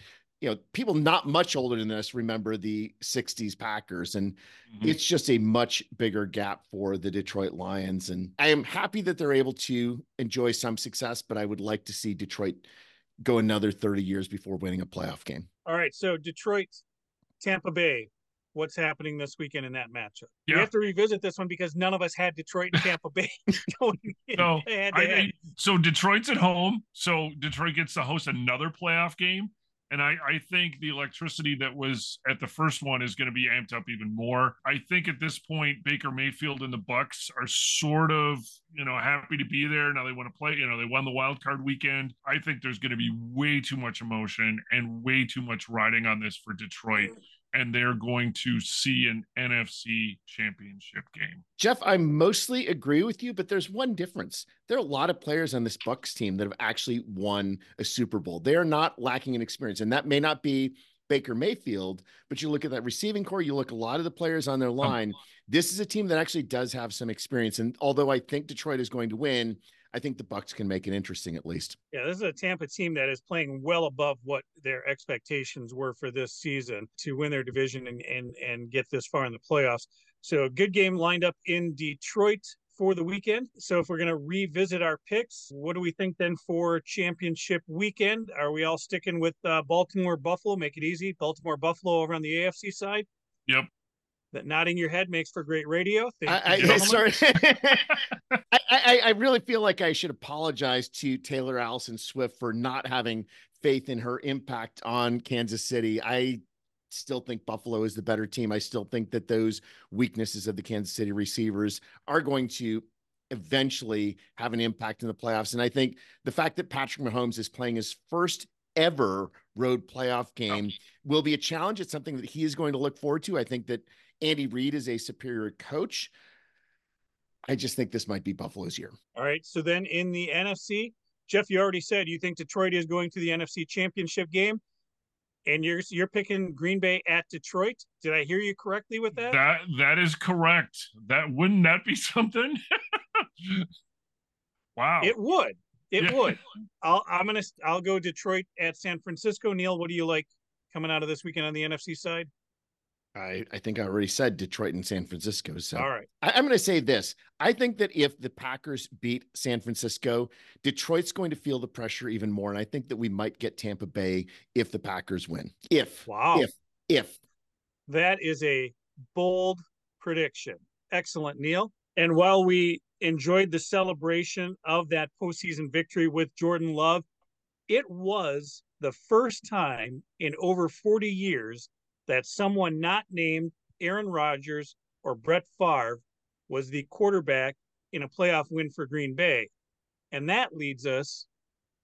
you know, people not much older than us remember the 60s Packers, and mm-hmm. it's just a much bigger gap for the Detroit Lions. And I am happy that they're able to enjoy some success, but I would like to see Detroit go another 30 years before winning a playoff game. All right. So, Detroit, Tampa Bay, what's happening this weekend in that matchup? Yeah. We have to revisit this one because none of us had Detroit and Tampa Bay going so, I, so Detroit's at home. So Detroit gets to host another playoff game. And I, I think the electricity that was at the first one is going to be amped up even more. I think at this point, Baker Mayfield and the Bucs are sort of, you know, happy to be there. Now they want to play, you know, they won the wild card weekend. I think there's going to be way too much emotion and way too much riding on this for Detroit and they're going to see an NFC championship game. Jeff, I mostly agree with you, but there's one difference. There are a lot of players on this Bucs team that have actually won a Super Bowl. They are not lacking in experience, and that may not be Baker Mayfield, but you look at that receiving corps, you look a lot of the players on their um, line. This is a team that actually does have some experience. And although I think Detroit is going to win, I think the Bucs can make it interesting at least. Yeah, this is a Tampa team that is playing well above what their expectations were for this season to win their division and and and get this far in the playoffs. So a good game lined up in Detroit for the weekend. So if we're going to revisit our picks, what do we think then for championship weekend? Are we all sticking with uh, Baltimore Buffalo? Make it easy. Baltimore Buffalo over on the AFC side. Yep that nodding your head makes for great radio. I, I sorry. I, I, I really feel like I should apologize to Taylor Alison Swift for not having faith in her impact on Kansas City. I still think Buffalo is the better team. I still think that those weaknesses of the Kansas City receivers are going to eventually have an impact in the playoffs. And I think the fact that Patrick Mahomes is playing his first ever road playoff oh. game will be a challenge. It's something that he is going to look forward to. I think that Andy Reid is a superior coach. I just think this might be Buffalo's year. All right. So then in the NFC, Jeff, you already said you think Detroit is going to the NFC Championship game, and you're you're picking Green Bay at Detroit. Did I hear you correctly with that? That that is correct. That wouldn't that be something? wow. It would. It yeah. would. I'll I'm gonna I'll go Detroit at San Francisco. Neil, what do you like coming out of this weekend on the NFC side? I, I think I already said Detroit and San Francisco. So all right. I, I'm going to say this. I think that if the Packers beat San Francisco, Detroit's going to feel the pressure even more. And I think that we might get Tampa Bay if the Packers win. If wow. If if that is a bold prediction. Excellent, Neil. And while we enjoyed the celebration of that postseason victory with Jordan Love, it was the first time in over 40 years that someone not named Aaron Rodgers or Brett Favre was the quarterback in a playoff win for Green Bay. And that leads us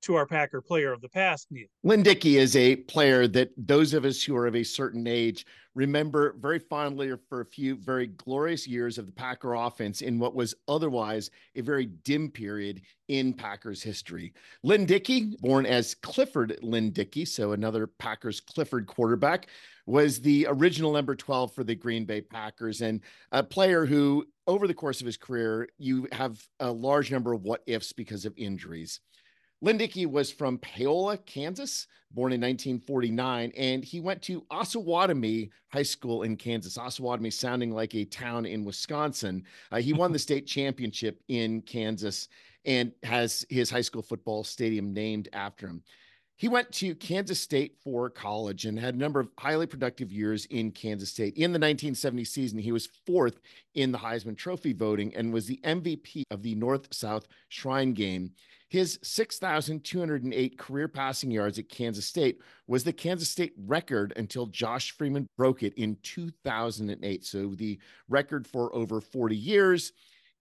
to our Packer player of the past, Neil. Lynn Dickey is a player that those of us who are of a certain age remember very fondly for a few very glorious years of the Packer offense in what was otherwise a very dim period in Packers history. Lynn Dickey, born as Clifford Lynn Dickey, so another Packers Clifford quarterback, was the original number 12 for the Green Bay Packers and a player who over the course of his career you have a large number of what ifs because of injuries Lynn Dickey was from Paola, Kansas, born in 1949, and he went to Osawatomie High School in Kansas. Osawatomie sounding like a town in Wisconsin. Uh, he won the state championship in Kansas and has his high school football stadium named after him. He went to Kansas State for college and had a number of highly productive years in Kansas State. In the 1970 season, he was fourth in the Heisman Trophy voting and was the MVP of the North South Shrine Game. His 6,208 career passing yards at Kansas State was the Kansas State record until Josh Freeman broke it in 2008. So the record for over 40 years.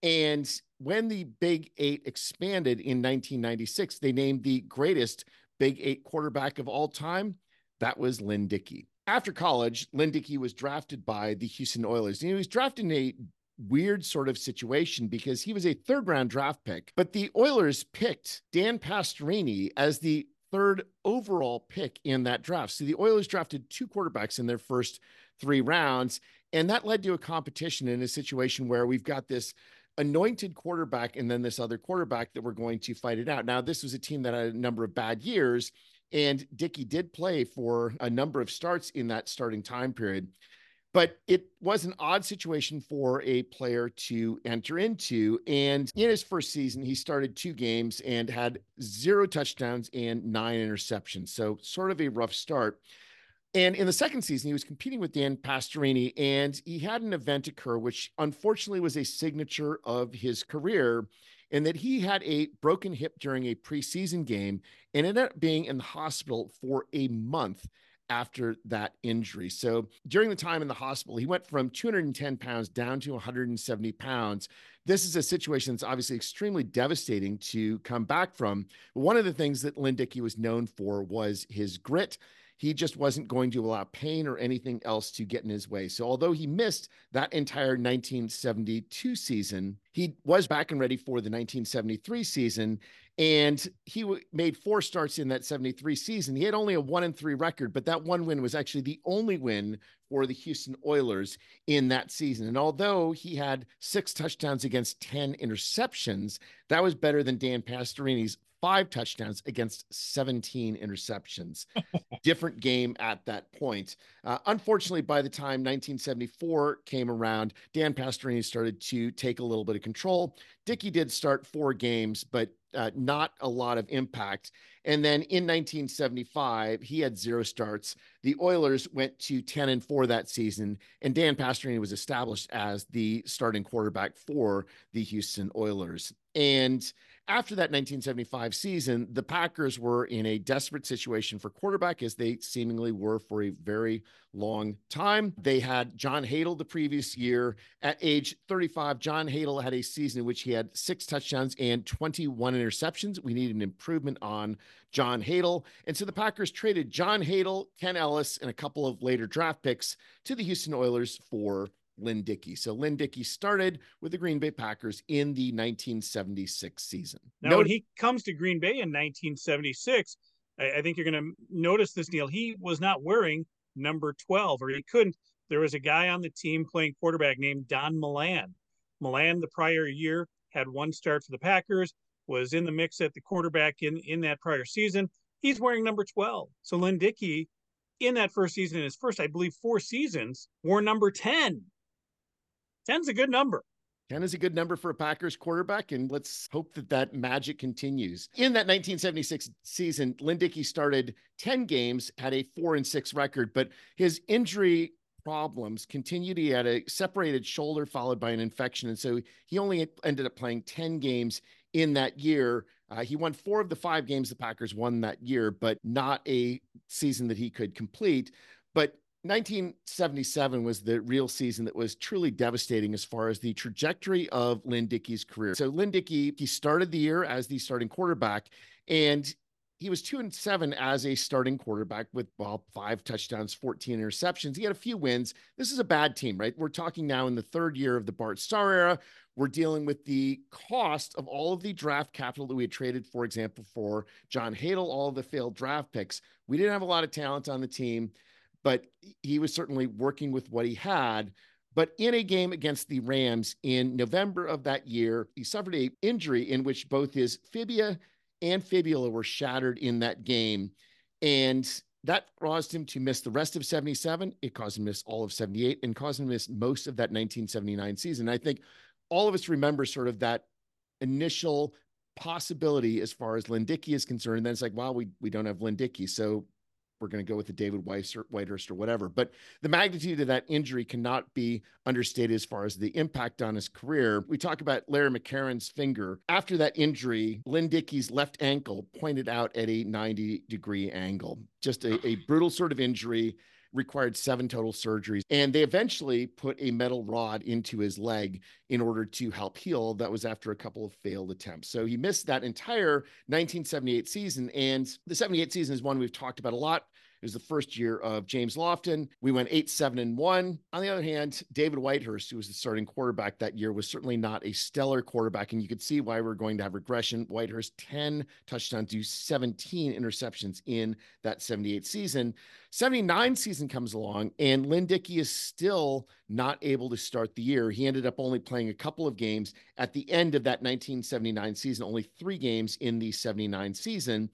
And when the Big Eight expanded in 1996, they named the greatest Big Eight quarterback of all time. That was Lynn Dickey. After college, Lynn Dickey was drafted by the Houston Oilers. And he was drafted in a weird sort of situation because he was a third round draft pick, but the Oilers picked Dan Pastorini as the third overall pick in that draft. So the Oilers drafted two quarterbacks in their first three rounds. And that led to a competition in a situation where we've got this anointed quarterback and then this other quarterback that we're going to fight it out. Now, this was a team that had a number of bad years, and Dickey did play for a number of starts in that starting time period. But it was an odd situation for a player to enter into. And in his first season, he started two games and had zero touchdowns and nine interceptions. So, sort of a rough start. And in the second season, he was competing with Dan Pastorini, and he had an event occur, which unfortunately was a signature of his career, in that he had a broken hip during a preseason game and ended up being in the hospital for a month after that injury. So during the time in the hospital, he went from 210 pounds down to 170 pounds. This is a situation that's obviously extremely devastating to come back from. One of the things that Lynn Dickey was known for was his grit he just wasn't going to allow pain or anything else to get in his way. So, although he missed that entire 1972 season, he was back and ready for the 1973 season. And he w- made four starts in that 73 season. He had only a one and three record, but that one win was actually the only win for the Houston Oilers in that season. And although he had six touchdowns against 10 interceptions, that was better than Dan Pastorini's five touchdowns against 17 interceptions. Different game at that point. Uh, unfortunately, by the time 1974 came around, Dan Pastorini started to take a little bit of control. Dickey did start four games, but uh, not a lot of impact. And then in 1975, he had zero starts. The Oilers went to 10 and 4 that season, and Dan Pastorini was established as the starting quarterback for the Houston Oilers. And after that 1975 season, the Packers were in a desperate situation for quarterback, as they seemingly were for a very long time. They had John Hadl the previous year. At age 35, John Hadl had a season in which he had six touchdowns and 21 interceptions. We need an improvement on John Hadl. And so the Packers traded John Hadl, Ken Ellis, and a couple of later draft picks to the Houston Oilers for Lynn Dickey. So Lynn Dickey started with the Green Bay Packers in the 1976 season. Now, when he comes to Green Bay in 1976, I, I think you're going to notice this, Neil. He was not wearing number 12, or he couldn't. There was a guy on the team playing quarterback named Don Milan. Milan, the prior year, had one start for the Packers, was in the mix at the quarterback in, in that prior season. He's wearing number 12. So Lynn Dickey, in that first season, in his first, I believe, four seasons, wore number 10. 10's a good number. 10 is a good number for a Packers quarterback, and let's hope that that magic continues. In that 1976 season, Lynn Dickey started 10 games, had a four and six record, but his injury problems continued. He had a separated shoulder followed by an infection, and so he only ended up playing 10 games in that year. Uh, he won four of the five games the Packers won that year, but not a season that he could complete. But 1977 was the real season that was truly devastating as far as the trajectory of Lynn Dickey's career. So Lynn Dickey, he started the year as the starting quarterback, and he was two and seven as a starting quarterback with well, five touchdowns, 14 interceptions. He had a few wins. This is a bad team, right? We're talking now in the third year of the Bart Starr era. We're dealing with the cost of all of the draft capital that we had traded, for example, for John Hadl, all of the failed draft picks. We didn't have a lot of talent on the team but he was certainly working with what he had. But in a game against the Rams in November of that year, he suffered a injury in which both his tibia and fibula were shattered in that game. And that caused him to miss the rest of 77. It caused him to miss all of 78 and caused him to miss most of that 1979 season. I think all of us remember sort of that initial possibility as far as Lynn Dickey is concerned. And then it's like, wow, we, we don't have Lynn Dickey. So we're going to go with the David Weiss or Whitehurst or whatever. But the magnitude of that injury cannot be understated as far as the impact on his career. We talk about Larry McCarren's finger. After that injury, Lynn Dickey's left ankle pointed out at a 90 degree angle. Just a, a brutal sort of injury required seven total surgeries. And they eventually put a metal rod into his leg in order to help heal. That was after a couple of failed attempts. So he missed that entire 1978 season. And the 78 season is one we've talked about a lot was the first year of James Lofton. We went eight, seven, and one. On the other hand, David Whitehurst, who was the starting quarterback that year, was certainly not a stellar quarterback. And you could see why we're going to have regression. Whitehurst, 10 touchdowns to 17 interceptions in that 78 season. 79 season comes along, and Lynn Dickey is still not able to start the year. He ended up only playing a couple of games at the end of that 1979 season, only three games in the 79 season,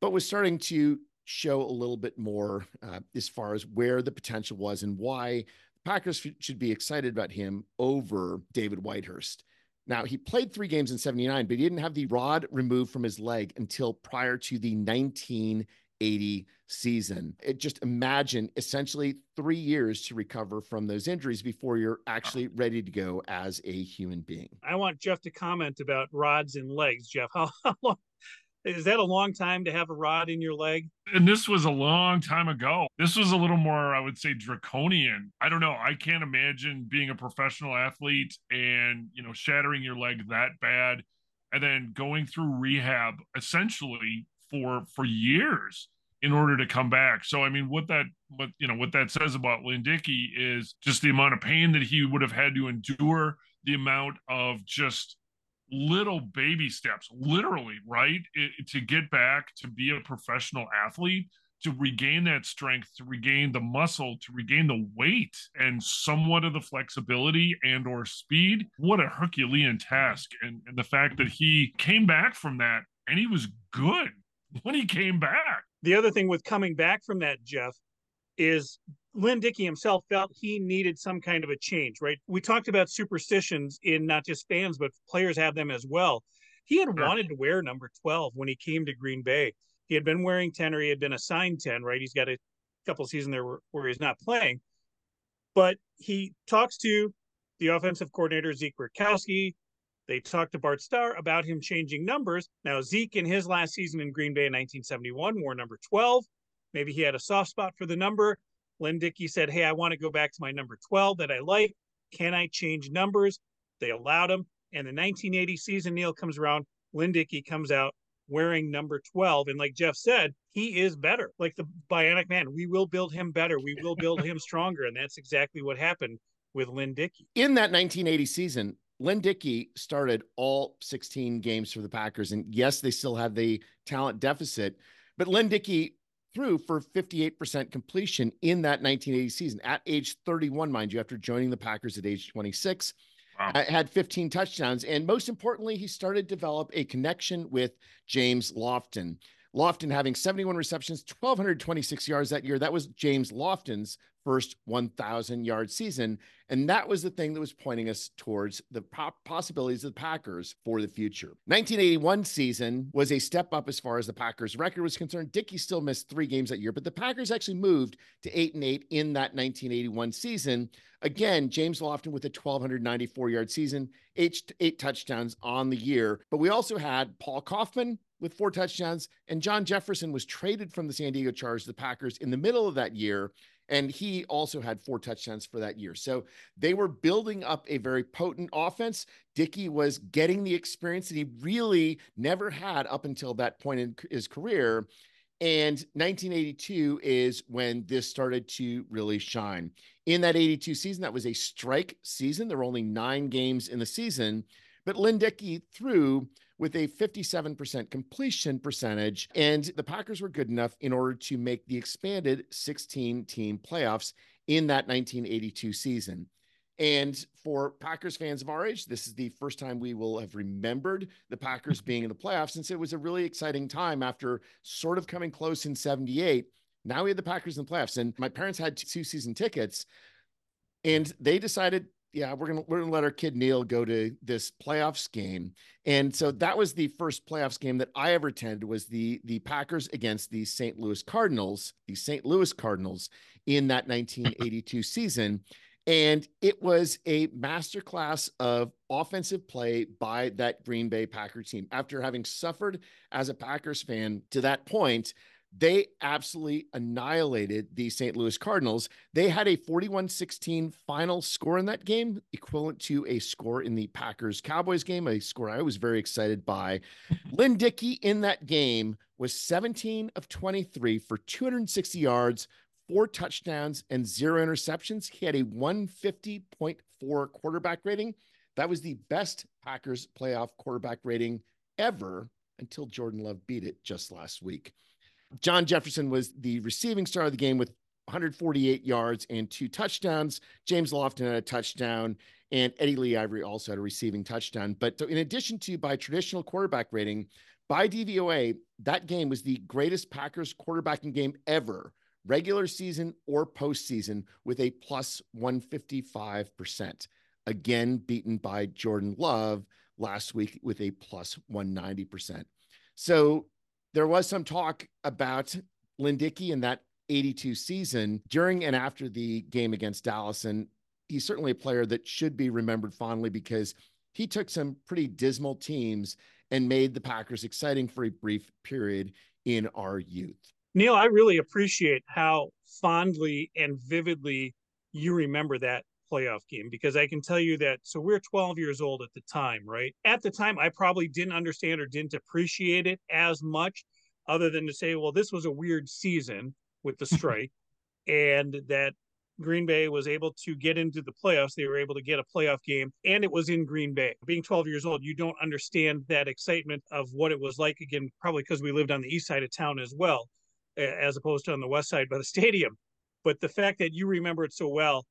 but was starting to show a little bit more uh, as far as where the potential was and why Packers should be excited about him over David Whitehurst. Now, he played three games in 79, but he didn't have the rod removed from his leg until prior to the 1980 season. It just imagine essentially three years to recover from those injuries before you're actually ready to go as a human being. I want Jeff to comment about rods and legs. Jeff, how, how long is that a long time to have a rod in your leg? And this was a long time ago. This was a little more, I would say, draconian. I don't know. I can't imagine being a professional athlete and, you know, shattering your leg that bad and then going through rehab essentially for for years in order to come back. So I mean what that what you know what that says about Lynn Dickey is just the amount of pain that he would have had to endure, the amount of just little baby steps, literally, right? It, to get back to be a professional athlete, to regain that strength, to regain the muscle, to regain the weight and somewhat of the flexibility and or speed. What a Herculean task. And, and the fact that he came back from that and he was good when he came back. The other thing with coming back from that, Jeff, is Lynn Dickey himself felt he needed some kind of a change, right? We talked about superstitions in not just fans, but players have them as well. He had sure. wanted to wear number 12 when he came to Green Bay. He had been wearing 10 or he had been assigned 10, right? He's got a couple seasons there where, where he's not playing. But he talks to the offensive coordinator, Zeke Bratkowski. They talked to Bart Starr about him changing numbers. Now, Zeke in his last season in Green Bay in 1971 wore number 12. Maybe he had a soft spot for the number. Lynn Dickey said, Hey, I want to go back to my number 12 that I like. Can I change numbers? They allowed him. And the 1980 season, Neil comes around. Lynn Dickey comes out wearing number 12. And like Jeff said, he is better. Like the bionic man, we will build him better. We will build him stronger. And that's exactly what happened with Lynn Dickey. In that 1980 season, Lynn Dickey started all 16 games for the Packers. And yes, they still had the talent deficit, but Lynn Dickey threw for 58% completion in that 1980 season at age 31, mind you, after joining the Packers at age 26. Wow. Uh, had 15 touchdowns. And most importantly, he started to develop a connection with James Lofton. Lofton having 71 receptions, 1,226 yards that year. That was James Lofton's first 1,000 yard season. And that was the thing that was pointing us towards the possibilities of the Packers for the future. 1981 season was a step up as far as the Packers record was concerned. Dickey still missed three games that year, but the Packers actually moved to eight and eight in that 1981 season. Again, James Lofton with a 1,294 yard season, eight, eight touchdowns on the year. But we also had Paul Coffman, with four touchdowns. And John Jefferson was traded from the San Diego Chargers to the Packers in the middle of that year. And he also had four touchdowns for that year. So they were building up a very potent offense. Dickey was getting the experience that he really never had up until that point in his career. And 1982 is when this started to really shine. In that 82 season, that was a strike season. There were only nine games in the season, but Lynn Dickey threw with a 57% completion percentage. And the Packers were good enough in order to make the expanded 16 team playoffs in that 1982 season. And for Packers fans of our age, this is the first time we will have remembered the Packers being in the playoffs since it was a really exciting time after sort of coming close in 78. Now we had the Packers in the playoffs. And my parents had two season tickets and they decided yeah, we're gonna we're gonna let our kid Neil go to this playoffs game, and so that was the first playoffs game that I ever attended. Was the the Packers against the St. Louis Cardinals, the St. Louis Cardinals in that 1982 season, and it was a masterclass of offensive play by that Green Bay Packer team. After having suffered as a Packers fan to that point, they absolutely annihilated the St. Louis Cardinals. They had a 41 16 final score in that game, equivalent to a score in the Packers Cowboys game, a score I was very excited by. Lynn Dickey in that game was 17 of 23 for 260 yards, four touchdowns, and zero interceptions. He had a 150.4 quarterback rating. That was the best Packers playoff quarterback rating ever until Jordan Love beat it just last week. John Jefferson was the receiving star of the game with 148 yards and two touchdowns. James Lofton had a touchdown, and Eddie Lee Ivery also had a receiving touchdown. But in addition to by traditional quarterback rating, by DVOA, that game was the greatest Packers quarterbacking game ever, regular season or postseason, with a plus 155%. Again, beaten by Jordan Love last week with a plus 190%. So there was some talk about Lynn Dickey in that 82 season during and after the game against Dallas. And he's certainly a player that should be remembered fondly because he took some pretty dismal teams and made the Packers exciting for a brief period in our youth. Neil, I really appreciate how fondly and vividly you remember that playoff game because I can tell you that. So we're 12 years old at the time, right? At the time, I probably didn't understand or didn't appreciate it as much, other than to say, well, this was a weird season with the strike, and that Green Bay was able to get into the playoffs. They were able to get a playoff game, and it was in Green Bay. Being 12 years old, you don't understand that excitement of what it was like. Again, probably because we lived on the east side of town as well, as opposed to on the west side by the stadium. But the fact that you remember it so well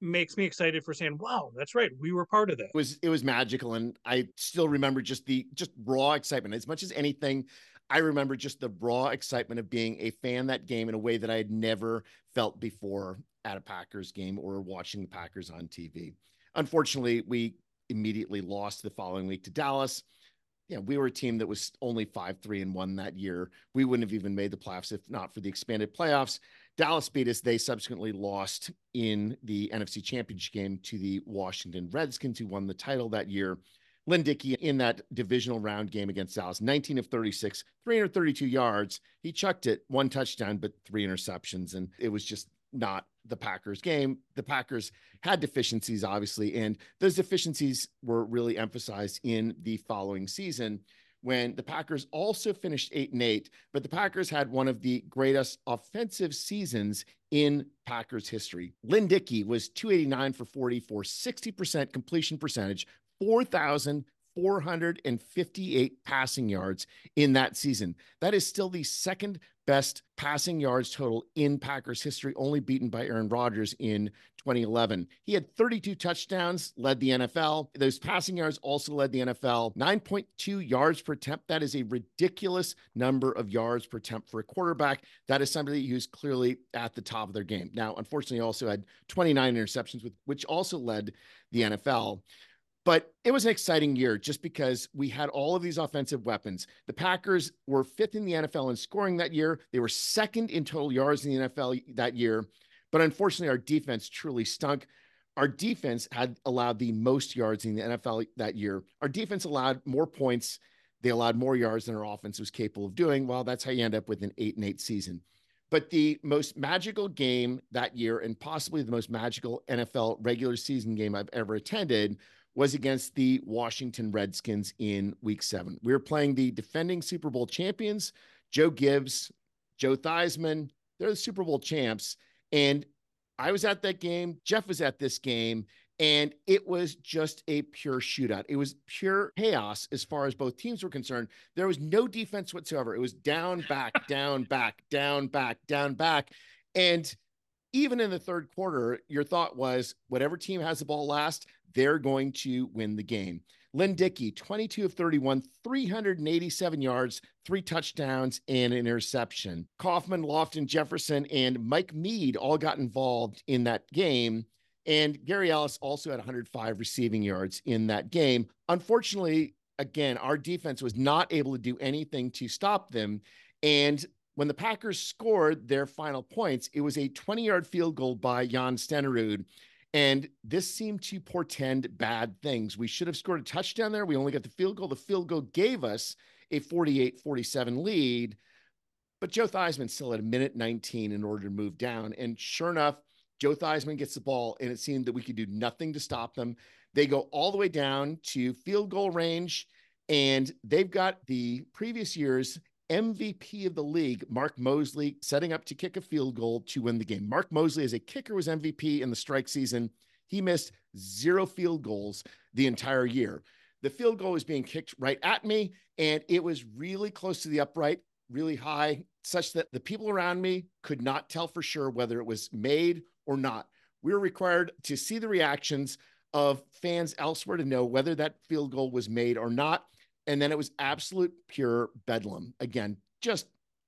makes me excited for saying, "Wow, that's right, we were part of that." It was it was magical, and I still remember just the just raw excitement. As much as anything, I remember just the raw excitement of being a fan that game in a way that I had never felt before at a Packers game or watching the Packers on TV. Unfortunately, we immediately lost the following week to Dallas. Yeah, we were a team that was only five, three, and one that year. We wouldn't have even made the playoffs if not for the expanded playoffs. Dallas beat us. They subsequently lost in the NFC Championship game to the Washington Redskins, who won the title that year. Lynn Dickey in that divisional round game against Dallas, 19 of 36, 332 yards. He chucked it, one touchdown, but three interceptions. And it was just not the Packers game. The Packers had deficiencies, obviously, and those deficiencies were really emphasized in the following season when the Packers also finished eight and eight, but the Packers had one of the greatest offensive seasons in Packers history. Lynn Dickey was 289 for 40 for 60% completion percentage, 4,458 passing yards in that season. That is still the second best passing yards total in Packers history, only beaten by Aaron Rodgers in 2011. He had 32 touchdowns, led the NFL. Those passing yards also led the NFL. 9.2 yards per attempt. That is a ridiculous number of yards per attempt for a quarterback. That is somebody who's clearly at the top of their game. Now, unfortunately, also had 29 interceptions, with, which also led the NFL. But it was an exciting year just because we had all of these offensive weapons. The Packers were fifth in the NFL in scoring that year. They were second in total yards in the NFL that year. But unfortunately, our defense truly stunk. Our defense had allowed the most yards in the NFL that year. Our defense allowed more points. They allowed more yards than our offense was capable of doing. Well, that's how you end up with an eight and eight season. But the most magical game that year, and possibly the most magical NFL regular season game I've ever attended, was against the Washington Redskins in week seven. We were playing the defending Super Bowl champions, Joe Gibbs, Joe Theismann. They're the Super Bowl champs. And I was at that game. Jeff was at this game. And it was just a pure shootout. It was pure chaos as far as both teams were concerned. There was no defense whatsoever. It was down, back, down, back, down, back, down, back. And even in the third quarter, your thought was whatever team has the ball last, they're going to win the game. Lynn Dickey, 22 of 31, 387 yards, three touchdowns, and an interception. Coffman, Lofton, Jefferson, and Mike Meade all got involved in that game. And Gerry Ellis also had 105 receiving yards in that game. Unfortunately, again, our defense was not able to do anything to stop them. And when the Packers scored their final points, it was a 20 yard field goal by Jan Stenerud. And this seemed to portend bad things. We should have scored a touchdown there. We only got the field goal. The field goal gave us a 48 47 lead. But Joe Theismann still had a minute 19 in order to move down. And sure enough, Joe Theismann gets the ball, and it seemed that we could do nothing to stop them. They go all the way down to field goal range, and they've got the previous year's MVP of the league, Mark Moseley, setting up to kick a field goal to win the game. Mark Moseley, as a kicker, was MVP in the strike season. He missed zero field goals the entire year. The field goal was being kicked right at me, and it was really close to the upright, really high, such that the people around me could not tell for sure whether it was made or not. We were required to see the reactions of fans elsewhere to know whether that field goal was made or not. And then it was absolute pure bedlam. Again, just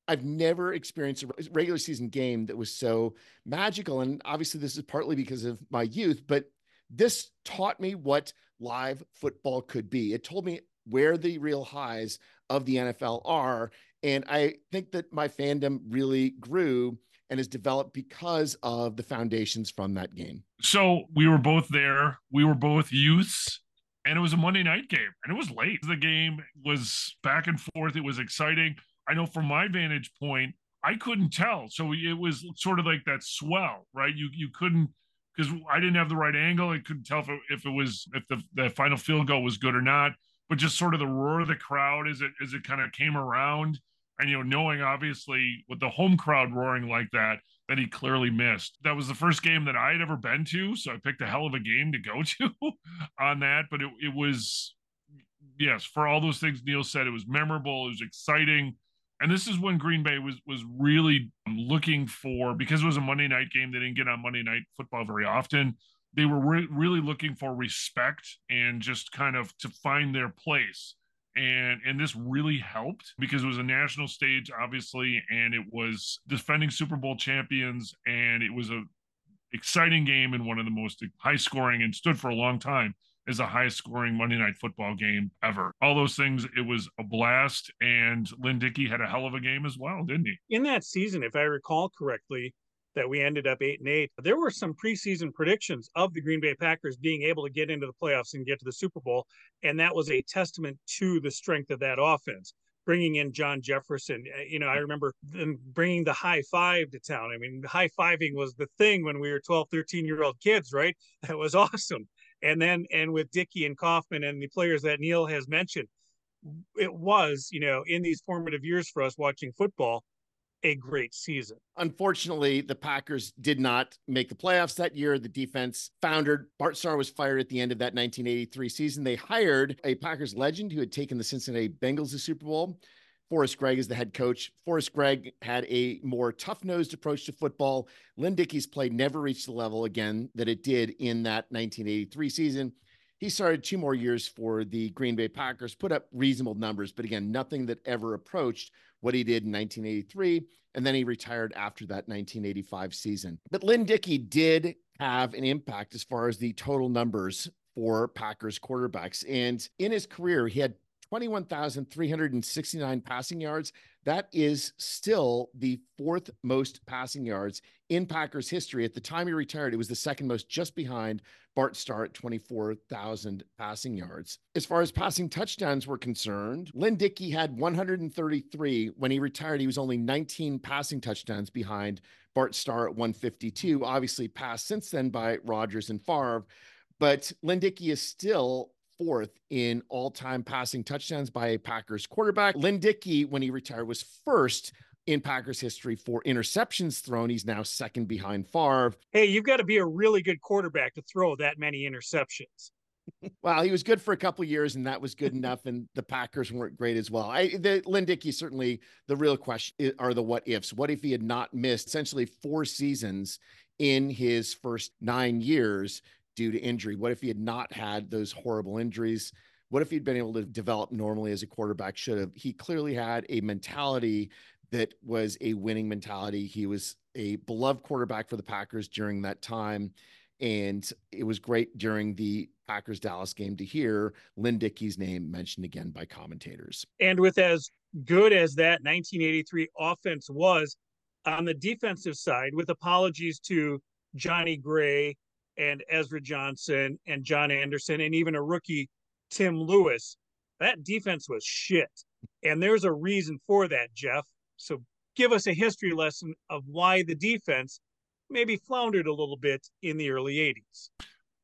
I've never experienced a regular season game that was so magical. And obviously, this is partly because of my youth, but this taught me what live football could be. It told me where the real highs of the NFL are. And I think that my fandom really grew and is developed because of the foundations from that game. So we were both there. We were both youths and it was a Monday night game, and it was late. The game was back and forth. It was exciting. I know from my vantage point, I couldn't tell. So it was sort of like that swell, right? You you couldn't because I didn't have the right angle. I couldn't tell if it, if it was if the, the final field goal was good or not. But just sort of the roar of the crowd as it as it kind of came around, and you know, knowing obviously with the home crowd roaring like that, that he clearly missed. That was the first game that I had ever been to, so I picked a hell of a game to go to on that. But it, it was, yes, for all those things Neil said, it was memorable, it was exciting, and this is when Green Bay was was really looking for because it was a Monday night game. They didn't get on Monday night football very often. They were re- really looking for respect and just kind of to find their place and and this really helped because it was a national stage obviously and it was defending super bowl champions and it was a exciting game and one of the most high scoring and stood for a long time as the highest scoring Monday night football game ever. All those things, it was a blast. And Lynn Dickey had a hell of a game as well, didn't he? In that season, if I recall correctly, that we ended up eight and eight. There were some preseason predictions of the Green Bay Packers being able to get into the playoffs and get to the Super Bowl, and that was a testament to the strength of that offense. Bringing in John Jefferson, eh, you know, I remember them bringing the high five to town. I mean, high fiving was the thing when we were 12, 13 year old kids, right? That was awesome. And then, and with Dickey and Coffman and the players that Neil has mentioned, it was, you know, in these formative years for us watching football, a great season. Unfortunately, the Packers did not make the playoffs that year. The defense foundered. Bart Starr was fired at the end of that 1983 season. They hired a Packers legend who had taken the Cincinnati Bengals to Super Bowl. Forrest Gregg is the head coach. Forrest Gregg had a more tough nosed approach to football. Lynn Dickey's play never reached the level again that it did in that 1983 season. He started two more years for the Green Bay Packers, put up reasonable numbers, but again, nothing that ever approached what he did in 1983. And then he retired after that 1985 season. But Lynn Dickey did have an impact as far as the total numbers for Packers quarterbacks. And in his career, he had 21,369 passing yards. That is still the fourth most passing yards in Packers history. At the time he retired, it was the second most, just behind Bart Starr at 24,000 passing yards. As far as passing touchdowns were concerned, Lynn Dickey had 133. When he retired, he was only 19 passing touchdowns behind Bart Starr at 152. Obviously, passed since then by Rodgers and Favre. But Lynn Dickey is still fourth in all time passing touchdowns by a Packers quarterback. Lynn Dickey, when he retired, was first in Packers history for interceptions thrown. He's now second behind Favre. Hey, you've got to be a really good quarterback to throw that many interceptions. well, he was good for a couple years, and that was good enough. And the Packers weren't great as well. I, the Lynn Dickey certainly the real question are the what ifs. What if he had not missed essentially four seasons in his first nine years due to injury? What if he had not had those horrible injuries? What if he'd been able to develop normally as a quarterback should have? He clearly had a mentality that was a winning mentality. He was a beloved quarterback for the Packers during that time. And it was great during the Packers Dallas game to hear Lynn Dickey's name mentioned again by commentators. And with as good as that 1983 offense was on the defensive side, with apologies to Johnny Gray and Ezra Johnson and John Anderson and even a rookie, Tim Lewis, that defense was shit. And there's a reason for that, Jeff. So give us a history lesson of why the defense maybe floundered a little bit in the early 80s.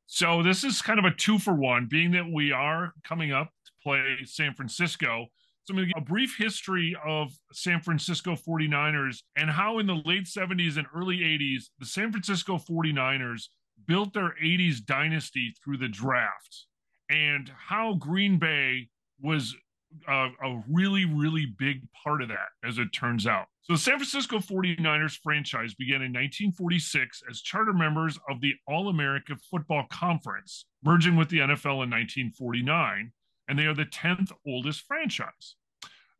So this is kind of a two for one, being that we are coming up to play San Francisco. So I'm going to give a brief history of San Francisco 49ers and how in the late 70s and early 80s, the San Francisco 49ers built their 80s dynasty through the draft and how Green Bay was a, a, really, really big part of that, as it turns out. So, the San Francisco 49ers franchise began in 1946 as charter members of the All America Football Conference, merging with the NFL in 1949, and they are the 10th oldest franchise.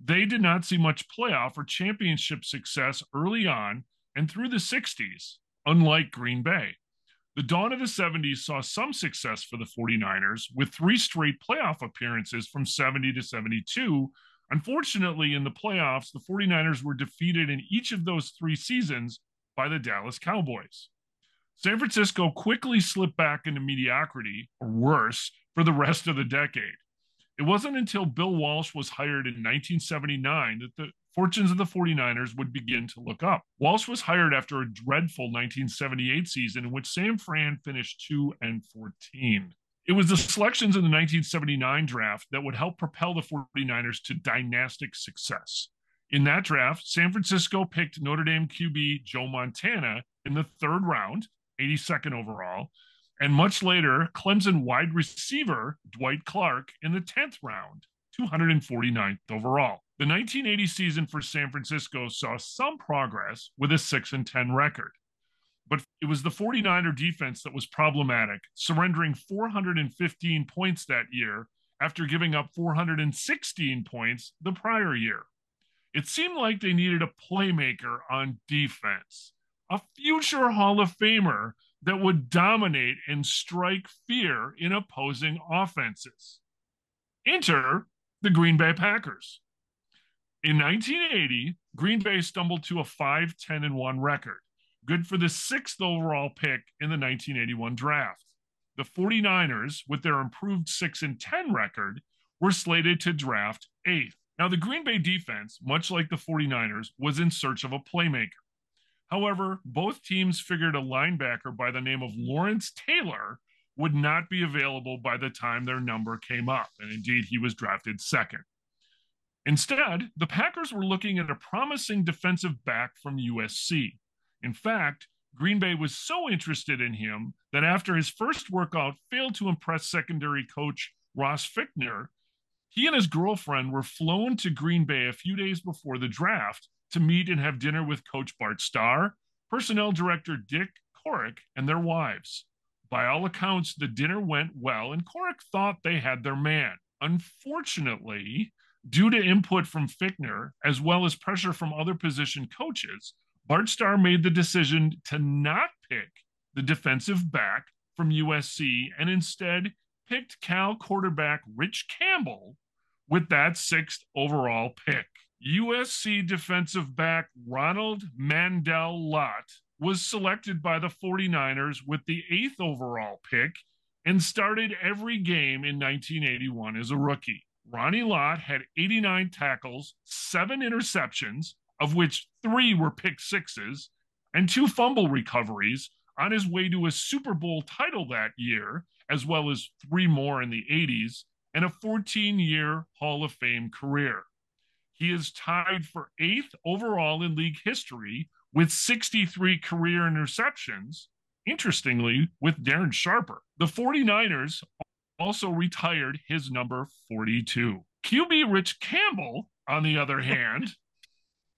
They did not see much playoff or championship success early on and through the 60s, unlike Green Bay. The dawn of the 70s saw some success for the 49ers with three straight playoff appearances from 70 to 72. Unfortunately, in the playoffs, the 49ers were defeated in each of those three seasons by the Dallas Cowboys. San Francisco quickly slipped back into mediocrity, or worse, for the rest of the decade. It wasn't until Bill Walsh was hired in 1979 that the fortunes of the 49ers would begin to look up. Walsh was hired after a dreadful 1978 season in which San Fran finished 2 and 14. It was the selections in the 1979 draft that would help propel the 49ers to dynastic success. In that draft, San Francisco picked Notre Dame QB Joe Montana in the third round, 82nd overall, and much later, Clemson wide receiver Dwight Clark in the 10th round, 249th overall. The 1980 season for San Francisco saw some progress with a 6 and 10 record. But it was the 49er defense that was problematic, surrendering 415 points that year after giving up 416 points the prior year. It seemed like they needed a playmaker on defense, a future Hall of Famer that would dominate and strike fear in opposing offenses. Enter the Green Bay Packers. In 1980, Green Bay stumbled to a 5 10 and 1 record, good for the sixth overall pick in the 1981 draft. The 49ers, with their improved 6 and 10 record, were slated to draft eighth. Now, the Green Bay defense, much like the 49ers, was in search of a playmaker. However, both teams figured a linebacker by the name of Lawrence Taylor would not be available by the time their number came up. And indeed, he was drafted second. Instead, the Packers were looking at a promising defensive back from USC. In fact, Green Bay was so interested in him that after his first workout failed to impress secondary coach Ross Fichtner, he and his girlfriend were flown to Green Bay a few days before the draft to meet and have dinner with Coach Bart Starr, personnel director Dick Corrick, and their wives. By all accounts, the dinner went well, and Corrick thought they had their man. Unfortunately, Due to input from Fichtner, as well as pressure from other position coaches, Bart Starr made the decision to not pick the defensive back from USC and instead picked Cal quarterback Rich Campbell with that sixth overall pick. USC defensive back Ronald Mandel Lott was selected by the 49ers with the eighth overall pick and started every game in 1981 as a rookie. Ronnie Lott had 89 tackles, seven interceptions, of which three were pick sixes, and two fumble recoveries on his way to a Super Bowl title that year, as well as three more in the 80s, and a 14 year Hall of Fame career. He is tied for eighth overall in league history with 63 career interceptions, interestingly, with Darren Sharper. The 49ers also retired his number 42. QB Rich Campbell, on the other hand,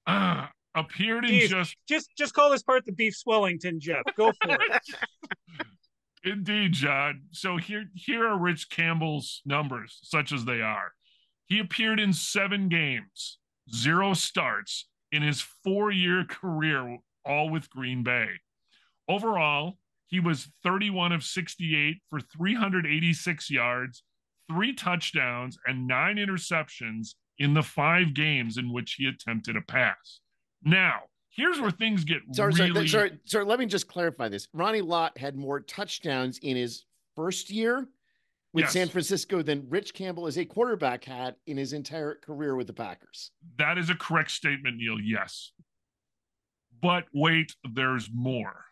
uh, appeared in Jeez, just just just call this part the beef swellington, Jeff. Go for it. Indeed, John. So here here are Rich Campbell's numbers, such as they are. He appeared in seven games, zero starts in his four-year career, all with Green Bay. Overall, he was 31 of 68 for 386 yards, three touchdowns, and nine interceptions in the five games in which he attempted a pass. Now, here's where things get sorry, really. sorry, sorry, sorry. Let me just clarify this. Ronnie Lott had more touchdowns in his first year with Yes. San Francisco than Rich Campbell as a quarterback had in his entire career with the Packers. That is a correct statement, Neil. Yes. But wait, there's more.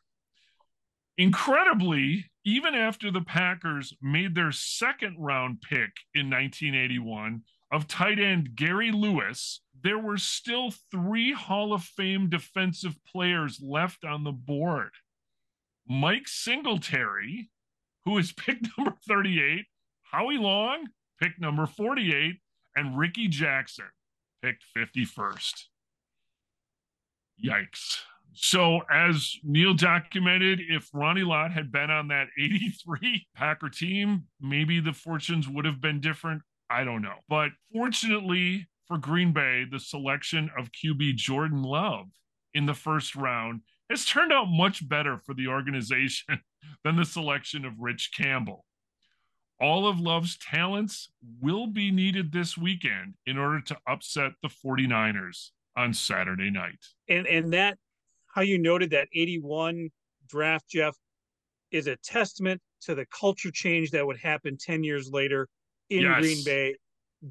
Incredibly, even after the Packers made their second round pick in 1981 of tight end Gary Lewis, there were still three Hall of Fame defensive players left on the board. Mike Singletary, who is pick number 38, Howie Long, pick number 48, and Rickey Jackson, picked 51st. Yikes. So, as Neil documented, if Ronnie Lott had been on that 83 Packer team, maybe the fortunes would have been different. I don't know. But fortunately for Green Bay, the selection of QB Jordan Love in the first round has turned out much better for the organization than the selection of Rich Campbell. All of Love's talents will be needed this weekend in order to upset the 49ers on Saturday night. and and that how you noted that 81 draft jeff is a testament to the culture change that would happen 10 years later in Yes. green bay.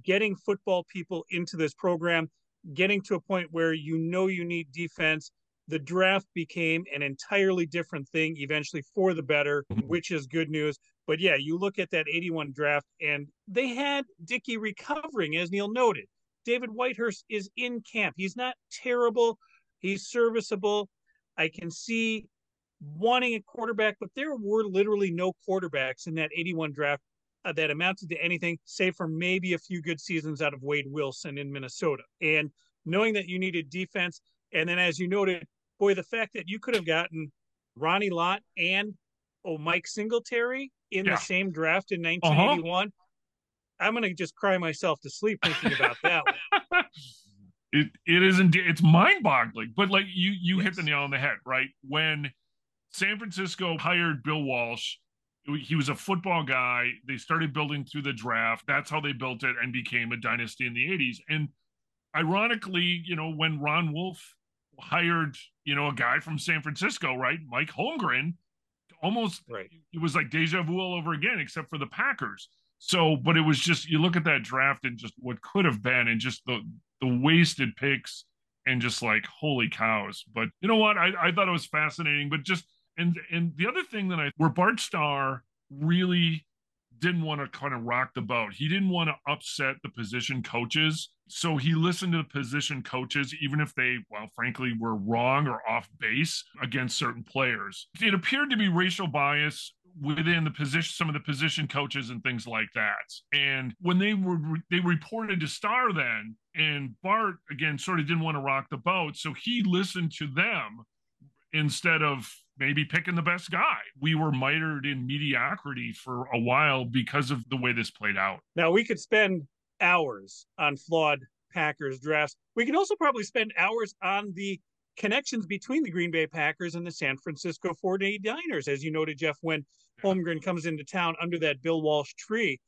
Getting football people into this program getting to a point where you know you need defense. The draft became an entirely different thing eventually for the better mm-hmm. which is good news. But yeah you look at that 81 draft and they had dickey recovering as neil noted. David whitehurst is in camp. He's not terrible He's serviceable. I can see wanting a quarterback, but there were literally no quarterbacks in that 81 draft uh, that amounted to anything, save for maybe a few good seasons out of Wade Wilson in Minnesota. And knowing that you needed defense, and then as you noted, boy, the fact that you could have gotten Ronnie Lott and oh Mike Singletary in Yeah. the same draft in 1981. I'm gonna just cry myself to sleep thinking about that. It it is indeed it's mind-boggling but like you you hit Yes. the nail on the head right when san francisco hired bill walsh he was a football guy they started building through the draft that's how they built it and became a dynasty in the 80s and ironically you know when ron wolf hired you know a guy from san francisco right mike holmgren almost Right. it was like deja vu all over again, except for the Packers. So, but it was just you look at that draft and just what could have been, and just the the wasted picks, and just like holy cows. But you know what? I, I thought it was fascinating. But just and and the other thing that I where Bart Starr really didn't want to kind of rock the boat. He didn't want to upset the position coaches. So he listened to the position coaches, even if they, well, frankly, were wrong or off base against certain players. It appeared to be racial bias within the position, some of the position coaches and things like that. And when they were, they reported to Starr then, and Bart, again, sort of didn't want to rock the boat. So he listened to them instead of maybe picking the best guy. We were mitered in mediocrity for a while because of the way this played out. Now we could spend hours on flawed Packers drafts. We could also probably spend hours on the connections between the Green Bay Packers and the San Francisco 49ers. As you noted, Jeff, when Holmgren comes into town under that Bill Walsh tree,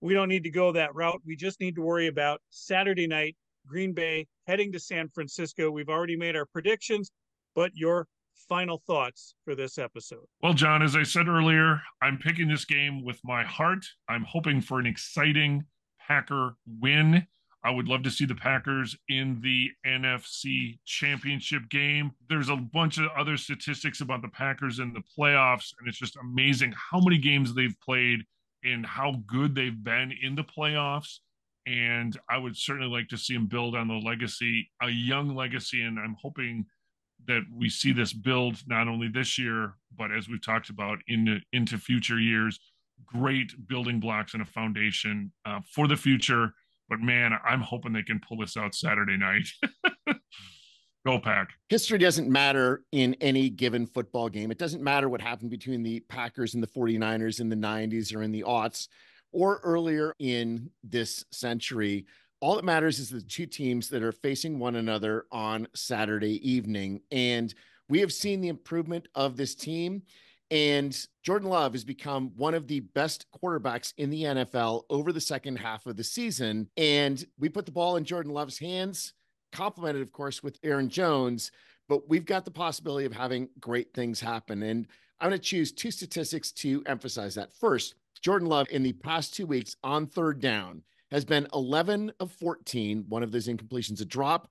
we don't need to go that route. We just need to worry about Saturday night, Green Bay heading to San Francisco. We've already made our predictions, but your final thoughts for this episode. Well, John, as I said earlier, I'm picking this game with my heart. I'm hoping for an exciting Packer win. I would love to see the Packers in the NFC championship game. There's a bunch of other statistics about the Packers in the playoffs, and it's just amazing how many games they've played and how good they've been in the playoffs. And I would certainly like to see them build on the legacy, a young legacy, and I'm hoping that we see this build not only this year, but as we've talked about in into future years. Great building blocks and a foundation uh, for the future. But man, I'm hoping they can pull this out Saturday night. Go pack. History doesn't matter in any given football game. It doesn't matter what happened between the Packers and the 49ers in the 90s or in the aughts or earlier in this century. All that matters is the two teams that are facing one another on Saturday evening. And we have seen the improvement of this team. And Jordan Love has become one of the best quarterbacks in the NFL over the second half of the season. And we put the ball in Jordan Love's hands, complemented, of course, with Aaron Jones. But we've got the possibility of having great things happen. And I'm going to choose two statistics to emphasize that. First, Jordan Love in the past two weeks on third down has been 11 of 14. One of those incompletions a drop,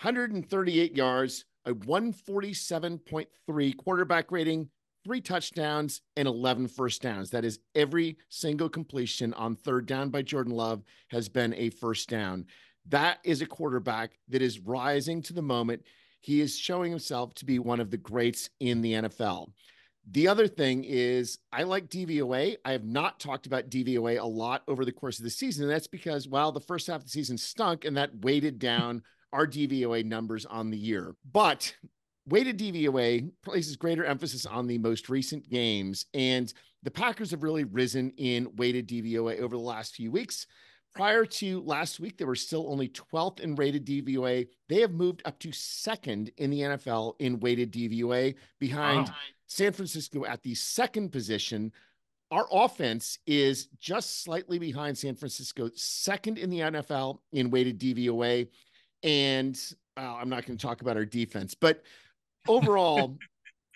138 yards, a 147.3 quarterback rating, three touchdowns, and 11 first downs. That is every single completion on third down by Jordan Love has been a first down. That is a quarterback that is rising to the moment. He is showing himself to be one of the greats in the NFL. The other thing is, I like DVOA. I have not talked about DVOA a lot over the course of the season. And that's because, well, the first half of the season stunk and that weighted down our DVOA numbers on the year. But weighted DVOA places greater emphasis on the most recent games. And the Packers have really risen in weighted DVOA over the last few weeks. Prior to last week, they were still only 12th in rated DVOA. They have moved up to second in the NFL in weighted DVOA behind wow. San Francisco at the second position. Our offense is just slightly behind San Francisco, second in the NFL in weighted DVOA. And uh, I'm not going to talk about our defense, but overall,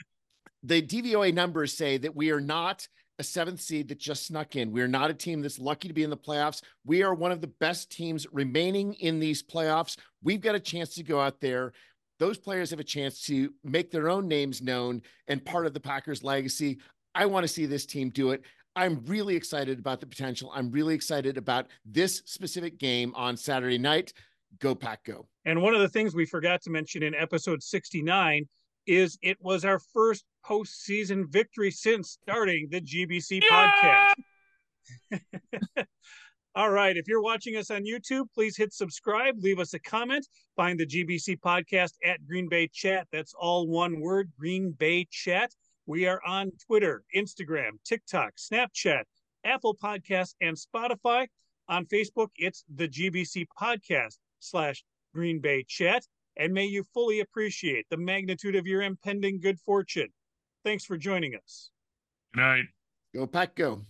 the DVOA numbers say that we are not a seventh seed that just snuck in. We're not a team that's lucky to be in the playoffs. We are one of the best teams remaining in these playoffs. We've got a chance to go out there. Those players have a chance to make their own names known and part of the Packers legacy. I want to see this team do it. I'm really excited about the potential. I'm really excited about this specific game on Saturday night. Go Pack Go. And one of the things we forgot to mention in episode 69 is it was our first postseason victory since starting the GBC yeah! podcast. All right. If you're watching us on YouTube, please hit subscribe, leave us a comment, find the GBC podcast at Green Bay Chat. That's all one word, Green Bay Chat. We are on Twitter, Instagram, TikTok, Snapchat, Apple Podcasts, and Spotify. On Facebook, it's the GBC podcast slash Green Bay Chat, and may you fully appreciate the magnitude of your impending good fortune. Thanks for joining us. Good night. Go Pack Go.